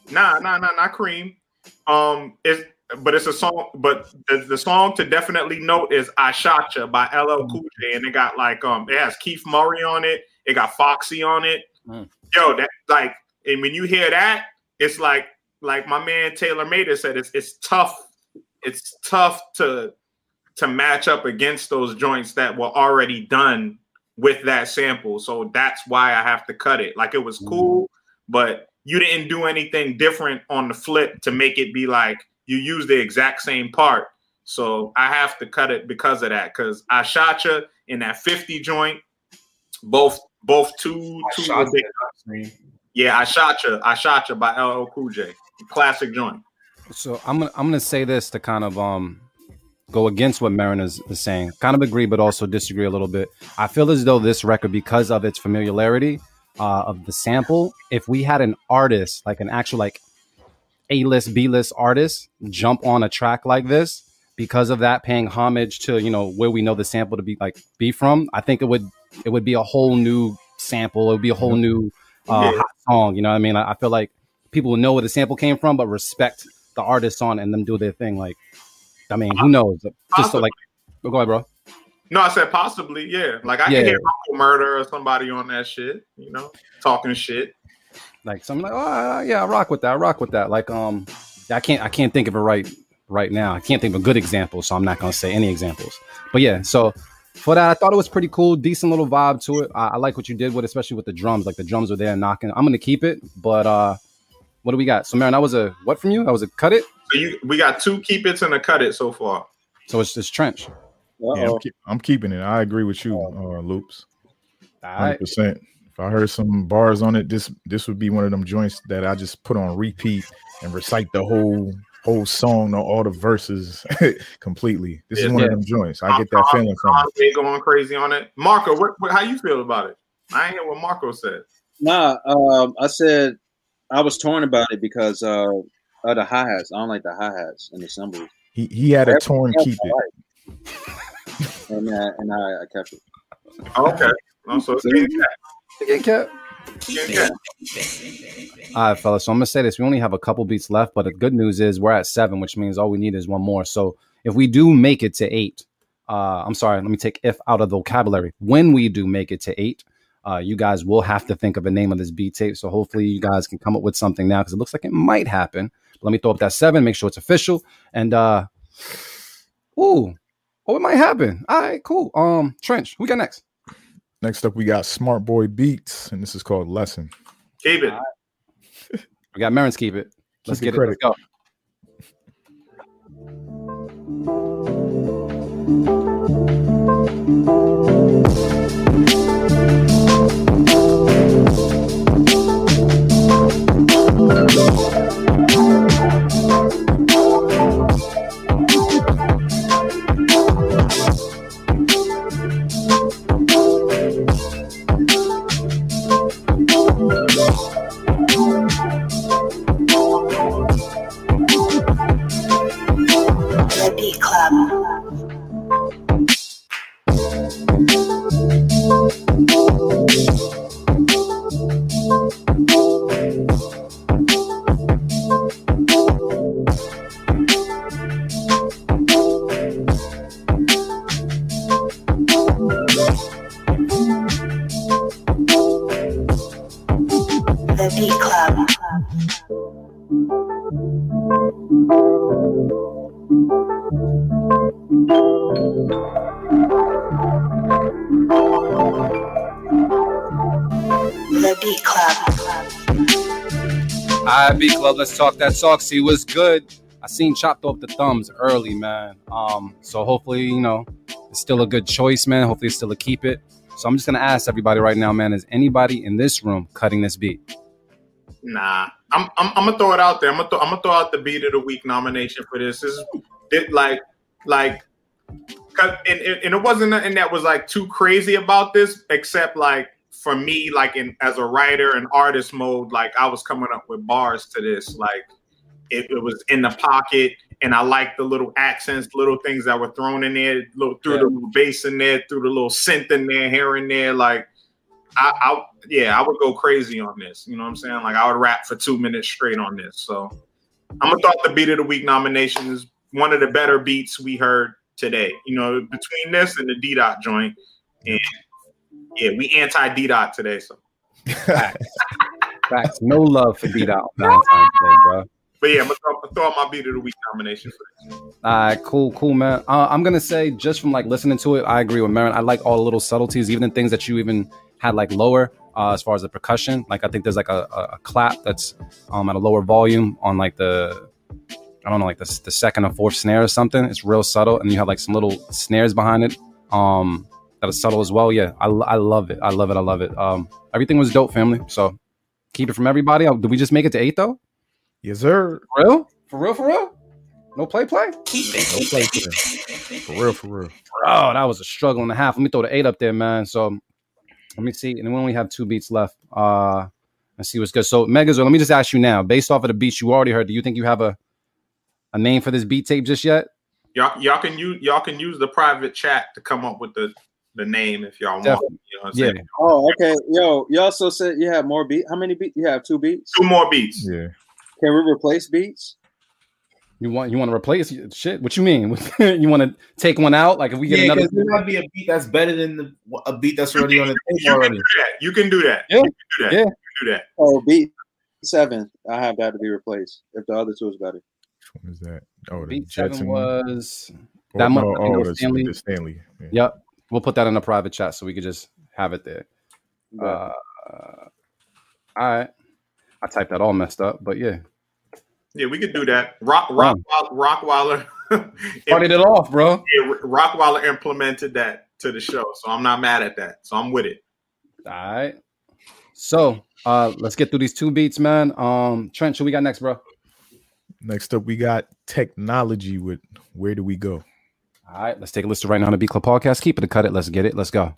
Nah, nah, nah, not cream. Um, it's but it's a song. But the, the song to definitely note is "I Shot Ya" by LL Cool J, and it got like um, it has Keith Murray on it. It got Foxy on it. Mm. Yo, that like, and when you hear that, it's like like my man Taylor Mader said, it's it's tough. It's tough to to match up against those joints that were already done with that sample. So that's why I have to cut it. Like it was cool, but you didn't do anything different on the flip to make it be like you use the exact same part. So I have to cut it because of that. Because I shot you in that 50 joint, both both two two shot yeah, I shot you, I shot you by LL Cool J. Classic joint. So I'm gonna I'm gonna say this to kind of um go against what Marin is, saying. Kind of agree, but also disagree a little bit. I feel as though this record, because of its familiarity uh, of the sample, if we had an artist like an actual like A list, B list artist jump on a track like this, because of that, paying homage to you know where we know the sample to be like be from, I think it would it would be a whole new sample. It would be a whole new uh, Yeah. hot song. You know what I mean? I, I feel like people will know where the sample came from, but respect the artists on and them do their thing. Like, I mean, who knows? Just to like, go ahead, bro. No, I said possibly, yeah. Like I Yeah. can hear Uncle Murder or somebody on that shit, you know, talking shit. Like, so I'm like, oh yeah, I rock with that. I rock with that. Like, um, I can't, I can't think of it right, right now. I can't think of a good example, so I'm not gonna say any examples. But yeah, so for that, I thought it was pretty cool, decent little vibe to it. I, I like what you did with, especially with the drums. Like the drums were there knocking. I'm gonna keep it, but uh, what do we got? So, Marin, that was a what from you? I was a cut it. So you we got two keep it's and a cut it so far. So it's just trench. Yeah, I'm, keep, I'm keeping it. I agree with you, uh, Loops. Hundred percent. If I heard some bars on it, this this would be one of them joints that I just put on repeat and recite the whole whole song or all the verses completely. This is Yeah. one of them joints. I get that feeling from it. They going crazy on it. Marco, what, what how you feel about it? I ain't hear what Marco said. Nah, um, I said I was torn about it because uh, of the hi hats. I don't like the hi hats and the cymbals. He he had a torn else keep it. and uh, and I, I kept it. Okay. Oh, so it's getting cat. Getting cat. All right, fellas. So I'm gonna say this: we only have a couple beats left, but the good news is we're at seven, which means all we need is one more. So if we do make it to eight, uh, I'm sorry, let me take if out of the vocabulary. When we do make it to eight, uh, you guys will have to think of a name of this beat tape. So hopefully you guys can come up with something now because it looks like it might happen. Let me throw up that seven, make sure it's official, and uh, ooh, oh, it might happen. All right, cool. Um, Trench, who we got next? Next up, we got Smart Boy Beats, and this is called Lesson. Keep it. We got Marins keep it. Let's Keep get the it. Let's go. The Right, Club, let's talk that talk. See what's good. I seen chopped off the thumbs early, man. Um, so hopefully, you know, it's still a good choice, man. Hopefully, it's still a keep it. So I'm just gonna ask everybody right now, man. Is anybody in this room cutting this beat? Nah, I'm, I'm I'm gonna throw it out there. I'm gonna th- I'm gonna throw out the beat of the week nomination for this. This is like like, and, and it wasn't nothing that was like too crazy about this, except like for me, like in as a writer and artist mode, like I was coming up with bars to this, like it, it was in the pocket. And I like the little accents, little things that were thrown in there, little through Yeah. the little bass in there, through the little synth in there, here and there. Like I, I yeah, I would go crazy on this. You know what I'm saying? Like I would rap for two minutes straight on this. So I'm gonna thought the beat of the week nomination is one of the better beats we heard today. You know, between this and the D dot joint, and yeah, we anti D dot today. So, Facts. No love for Valentine's Day, bro. but yeah, I'm gonna throw, throw out my beat of the week nomination for this. All right, cool, cool, man. Uh, I'm gonna say just from like listening to it, I agree with Marin. I like all the little subtleties, even the things that you even had like lower uh, as far as the percussion. Like I think there's like a, a, a clap that's um, at a lower volume on like the I don't know, like the, the second or fourth snare or something. It's real subtle, and you have like some little snares behind it um, that are subtle as well. Yeah, I, I love it. I love it. I love it. Um, everything was dope, family. So keep it from everybody. Uh, Did we just make it to eight though? Yes, sir. For real? For real? For real? No play, play. Keep it. No play play. For real, for real. Bro, that was a struggle and a half. Let me throw the eight up there, man. So let me see. And then we only have two beats left. Uh let's see what's good. So Megas, let me just ask you now, based off of the beats you already heard, do you think you have a a name for this beat tape just yet? Y'all, y'all can use y'all can use the private chat to come up with the the name if y'all want. You know what I'm Yeah. saying? Oh, okay. Yo, you also said you have more beat. How many beats? You have two beats. Two more beats. Yeah. Can we replace beats? You want you want to replace shit? What you mean? you want to take one out? Like if we get Yeah, another because there might be a beat that's better than the, a beat that's already on the tape You can already. do that. You can do that. Yeah. You can do that. Yeah. You can do that. Oh, beat seven. I have that to be replaced if the other two is better. Which one is that? Oh, the beat Jetson seven one? was Oh, that no, much I oh, the Stanley. the Stanley. Yeah. Yep. We'll put that in a private chat so we could just have it there. Uh, all right. I typed that all messed up, but yeah. Yeah, we could do that. Rock, Rock, Rockweiler. Started it off, bro. Yeah, Rockweiler implemented that to the show, so I'm not mad at that. So I'm with it. All right. So uh let's get through these two beats, man. Um Trent, who we got next, bro? Next up, we got technology with Where Do We Go? All right, let's take a listen right now on the Beat Club podcast. Keep it cut it. Let's get it. Let's go.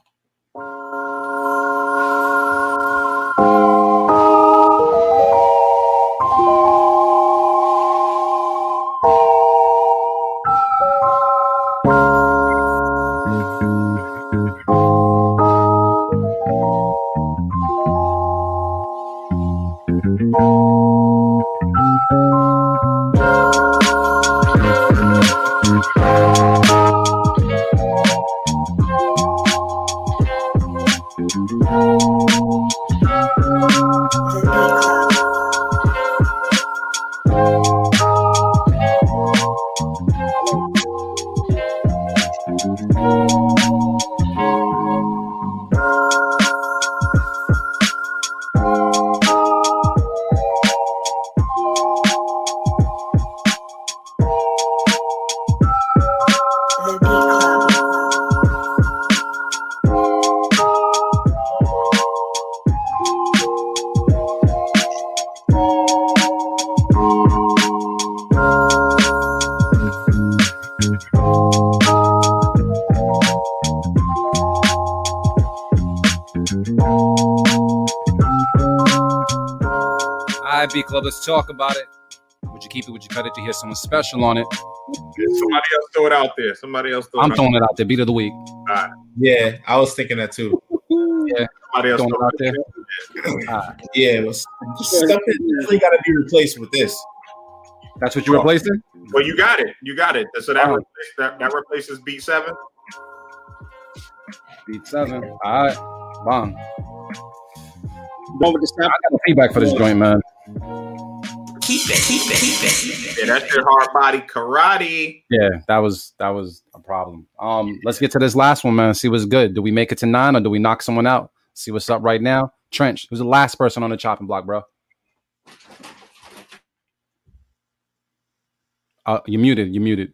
Club, let's talk about it. Would you keep it? Would you cut it? To hear someone special on it? Somebody else throw it out there. Somebody else throw I'm it throwing it out there. Beat of the week. Alright. Yeah, I was thinking that too. Yeah, Somebody else throwing it out it there. Alright. Yeah, it was stuff that definitely got to be replaced with this. That's what you replacing? Well, you got it. You got it. So that, Oh. replaces, that, that replaces beat seven. Beat seven. All right, bomb. Going with the. I got feedback for this joint, man. Yeah, that's your hard body karate. Yeah, that was that was a problem. Um, let's get to this last one, man. See what's good. Do we make it to nine or do we knock someone out? See what's up right now. Trench, who's the last person on the chopping block, bro? Uh, you muted. You're muted.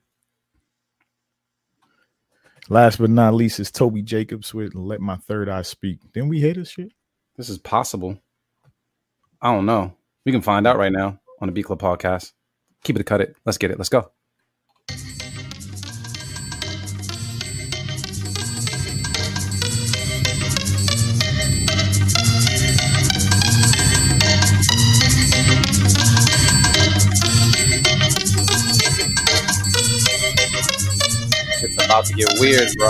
Last but not least is Toby Jacobs with "Let My Third Eye Speak." Then we hate this shit. This is possible. I don't know. We can find out right now on the Beat Club podcast. Keep it, cut it. Let's get it. Let's go. It's about to get weird, bro.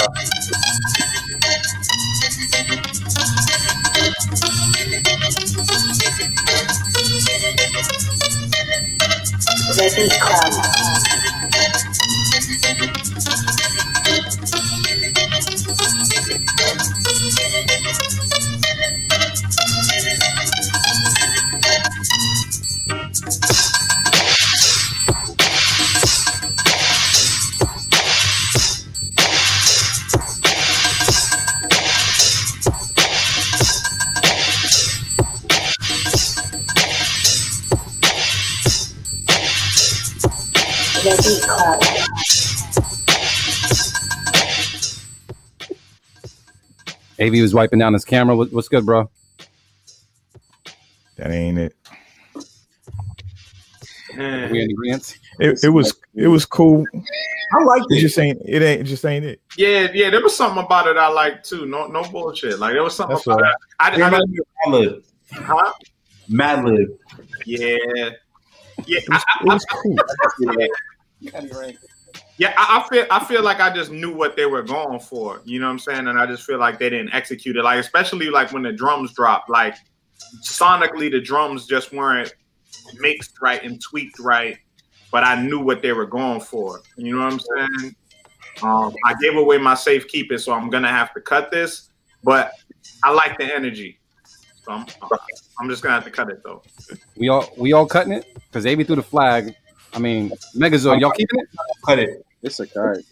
Beat Club. AV was wiping down his camera. What- What's good, bro? That ain't it. Are we in agreement? It, it was it was cool. I like It it. just ain't it ain't it just ain't it. Yeah, yeah. There was something about it I liked too. No, no bullshit. Like there was something That's about all. it. I, I, Remember Madlib. huh? Madlib. Yeah, yeah. It was, I, it was cool. Yeah, I, I feel I feel like I just knew what they were going for. You know what I'm saying? And I just feel like they didn't execute it. Like especially like when the drums dropped, like sonically the drums just weren't mixed right and tweaked right. But I knew what they were going for. You know what I'm saying? Um, I gave away my safekeeping, so I'm gonna have to cut this. But I like the energy, so I'm, I'm just gonna have to cut it though. We all we all cutting it because AV threw the flag. I mean, Megazoyd, y'all keeping it? Cut it. It's a card.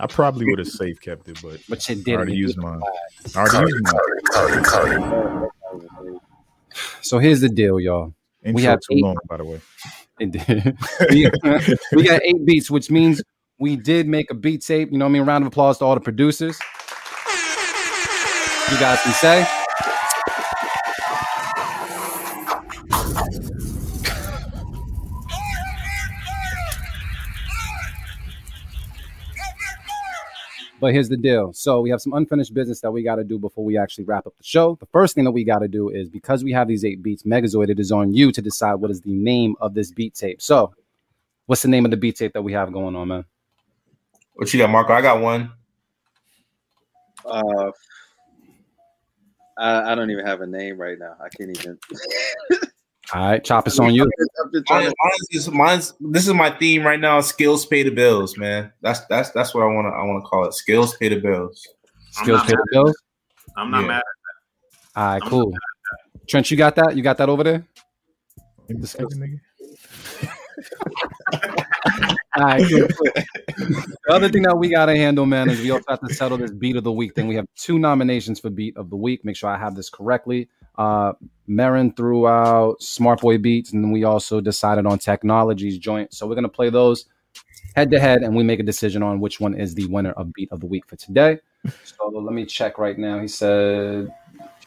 I probably would have safe kept it, but But you I did. already used mine. I already used mine. So here's the deal, y'all. Intro have too eight- long, by the way. It- we, we got eight beats, which means we did make a beat tape. You know what I mean? Round of applause to all the producers. You guys can say. But here's the deal. So we have some unfinished business that we got to do before we actually wrap up the show. The first thing that we got to do is because we have these eight beats, Megazoyd, it is on you to decide what is the name of this beat tape. So, what's the name of the beat tape that we have going on, man? What you got, Marco? I got one. Uh, I, I don't even have a name right now. I can't even. All right, chop it's on you. I've been trying Mine, to- mine's, mine's this is my theme right now. Skills pay the bills, man. That's that's that's what I want to I want to call it. Skills pay the bills. I'm Skills not pay mad the bills. I'm not Yeah. mad. All right, cool. Trent, you got that? You got that over there? Give me a second, nigga. All right, cool. the other thing that we got to handle, man, is we also have to settle this beat of the week thing. We have two nominations for beat of the week. Make sure I have this correctly. Uh, Marin threw out Smart Boy beats, and then we also decided on Technologies joint. So we're gonna play those head to head, and we make a decision on which one is the winner of beat of the week for today. So let me check right now. He said,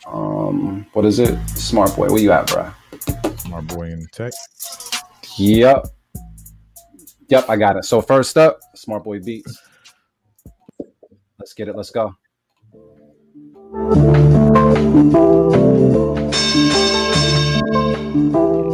um, what is it? Smart Boy, where you at, bro? My boy in tech. Yep. Yep, I got it. So first up, Smart Boy Beats. Let's get it. Let's go. Make that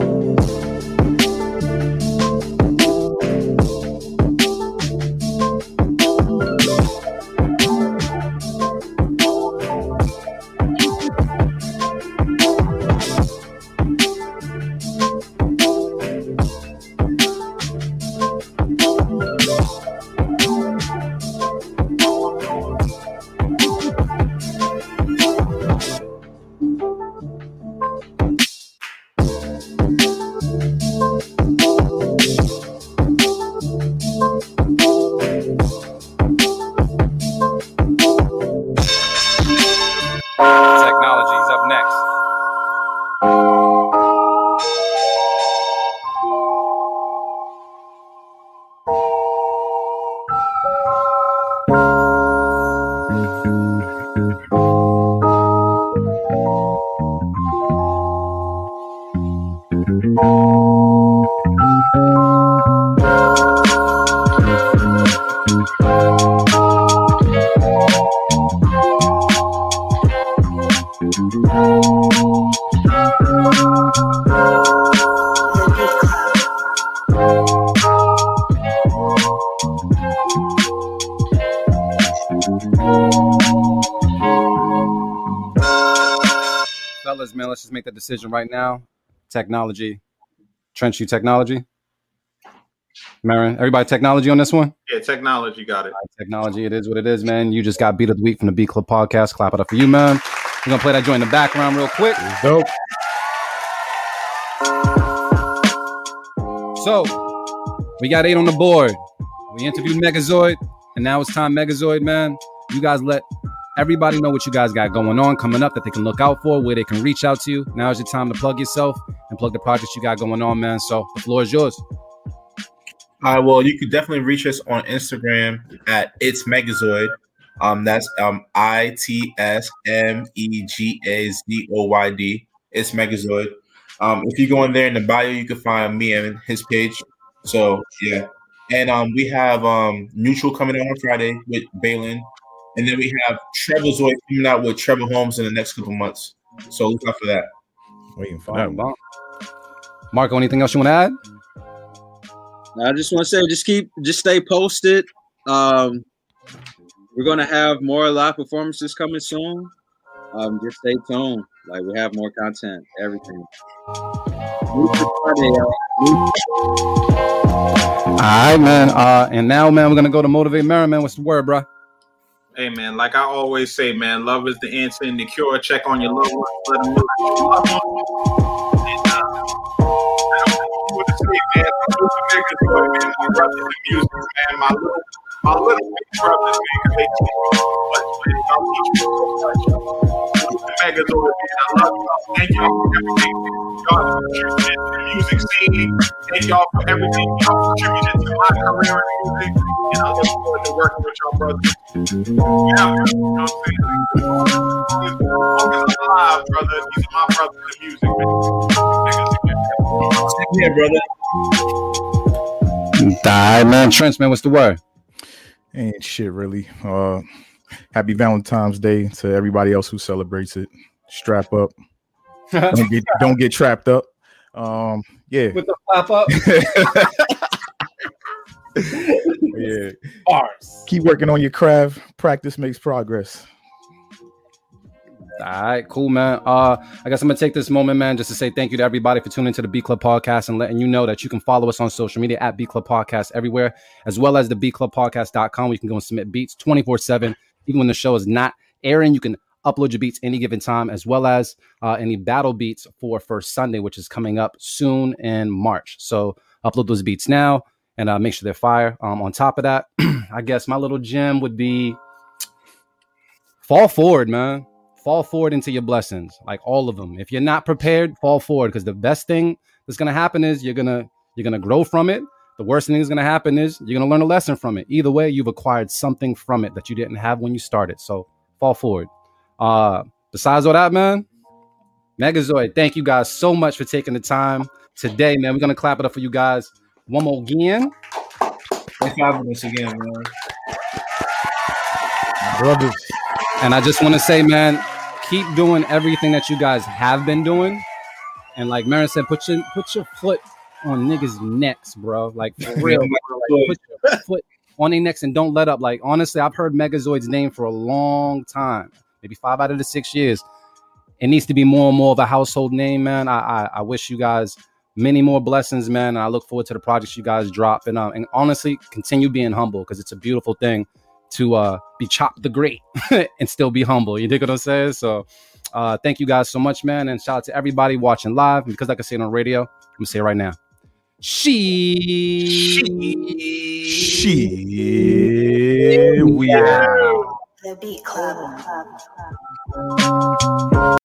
decision right now. Technology, trench you technology. Marin, everybody, technology on this one. Yeah, technology got it. Technology, it is what it is, man. You just got beat of the week from the Beat Club podcast. Clap it up for you, man. We're gonna play that joint in the background real quick. Dope. So we got eight on the board. We interviewed Megazoyd, and now it's time, Megazoyd, man. You guys let everybody know what you guys got going on coming up that they can look out for, where they can reach out to you. Now is your time to plug yourself and plug the projects you got going on, man. So the floor is yours. Uh, well, you could definitely reach us on Instagram at it's Megazoyd. Um, that's um I T S M E G A Z O Y D. It's Megazoyd. Um, if you go in there in the bio, you can find me and his page. So yeah, and um, we have um Neutral coming out on Friday with Balin, and then we have Trevorzoid coming out with Trevor Holmes in the next couple months. So look out for that. Waiting for that one. Marco, anything else you want to add? I just want to say, just keep, just stay posted. Um, we're gonna have more live performances coming soon. Um, just stay tuned. Like we have more content, everything. All right, man. Uh, and now, man, we're gonna go to motivate Merriman. What's the word, bro? Hey man, like I always say, man, love is the answer and the cure. Check on your loved ones, let them know love uh, man. My little, big brothers, man, they teach me so Megazord, man. I love y'all. Thank y'all for everything. Y'all contributed to the music scene. Thank y'all for everything y'all contributed to my career in music. And I look forward to working with y'all brothers. Yeah, you know what I'm saying? Alive, brother, these are my brothers in music, man. Yeah, brother. Man. Trench, man, what's the word? Ain't shit really. Uh happy Valentine's Day to everybody else who celebrates it. Strap up. don't get don't get trapped up. Um yeah. With the pop up. yeah. Bars. Keep working on your craft. Practice makes progress. All right, cool, man. Uh, I guess I'm gonna take this moment, man, just to say thank you to everybody for tuning into the Beat Club Podcast and letting you know that you can follow us on social media at Beat Club Podcast everywhere, as well as the Beat Club Podcast.com. where you can go and submit beats 24 7. Even when the show is not airing, you can upload your beats any given time, as well as uh, any battle beats for First Sunday, which is coming up soon in March. So upload those beats now and uh, make sure they're fire. Um, on top of that, I guess my little gem would be fall forward, man. Fall forward into your blessings, like all of them. If you're not prepared, fall forward because the best thing that's gonna happen is you're gonna you're gonna grow from it. The worst thing that's gonna happen is you're gonna learn a lesson from it. Either way, you've acquired something from it that you didn't have when you started. So fall forward. Uh, besides all that, man, Megazoyd, thank you guys so much for taking the time today, man. We're gonna clap it up for you guys one more again. Thanks for having us again, man. Brothers. And I just want to say, man, keep doing everything that you guys have been doing. And like Marin said, put your put your foot on niggas' necks, bro. Like for real, bro. Like, put your foot on their necks and don't let up. Like honestly, I've heard Megazoyd's name for a long time, maybe five out of the six years. It needs to be more and more of a household name, man. I I, I wish you guys many more blessings, man. And I look forward to the projects you guys drop. And um, and honestly, continue being humble because it's a beautiful thing to uh be chopped the great and still be humble. You dig what I'm saying? So uh thank you guys so much, man. And shout out to everybody watching live. And because I can say it on radio, I'm gonna say it right now. She She she, we out. The Beat Club.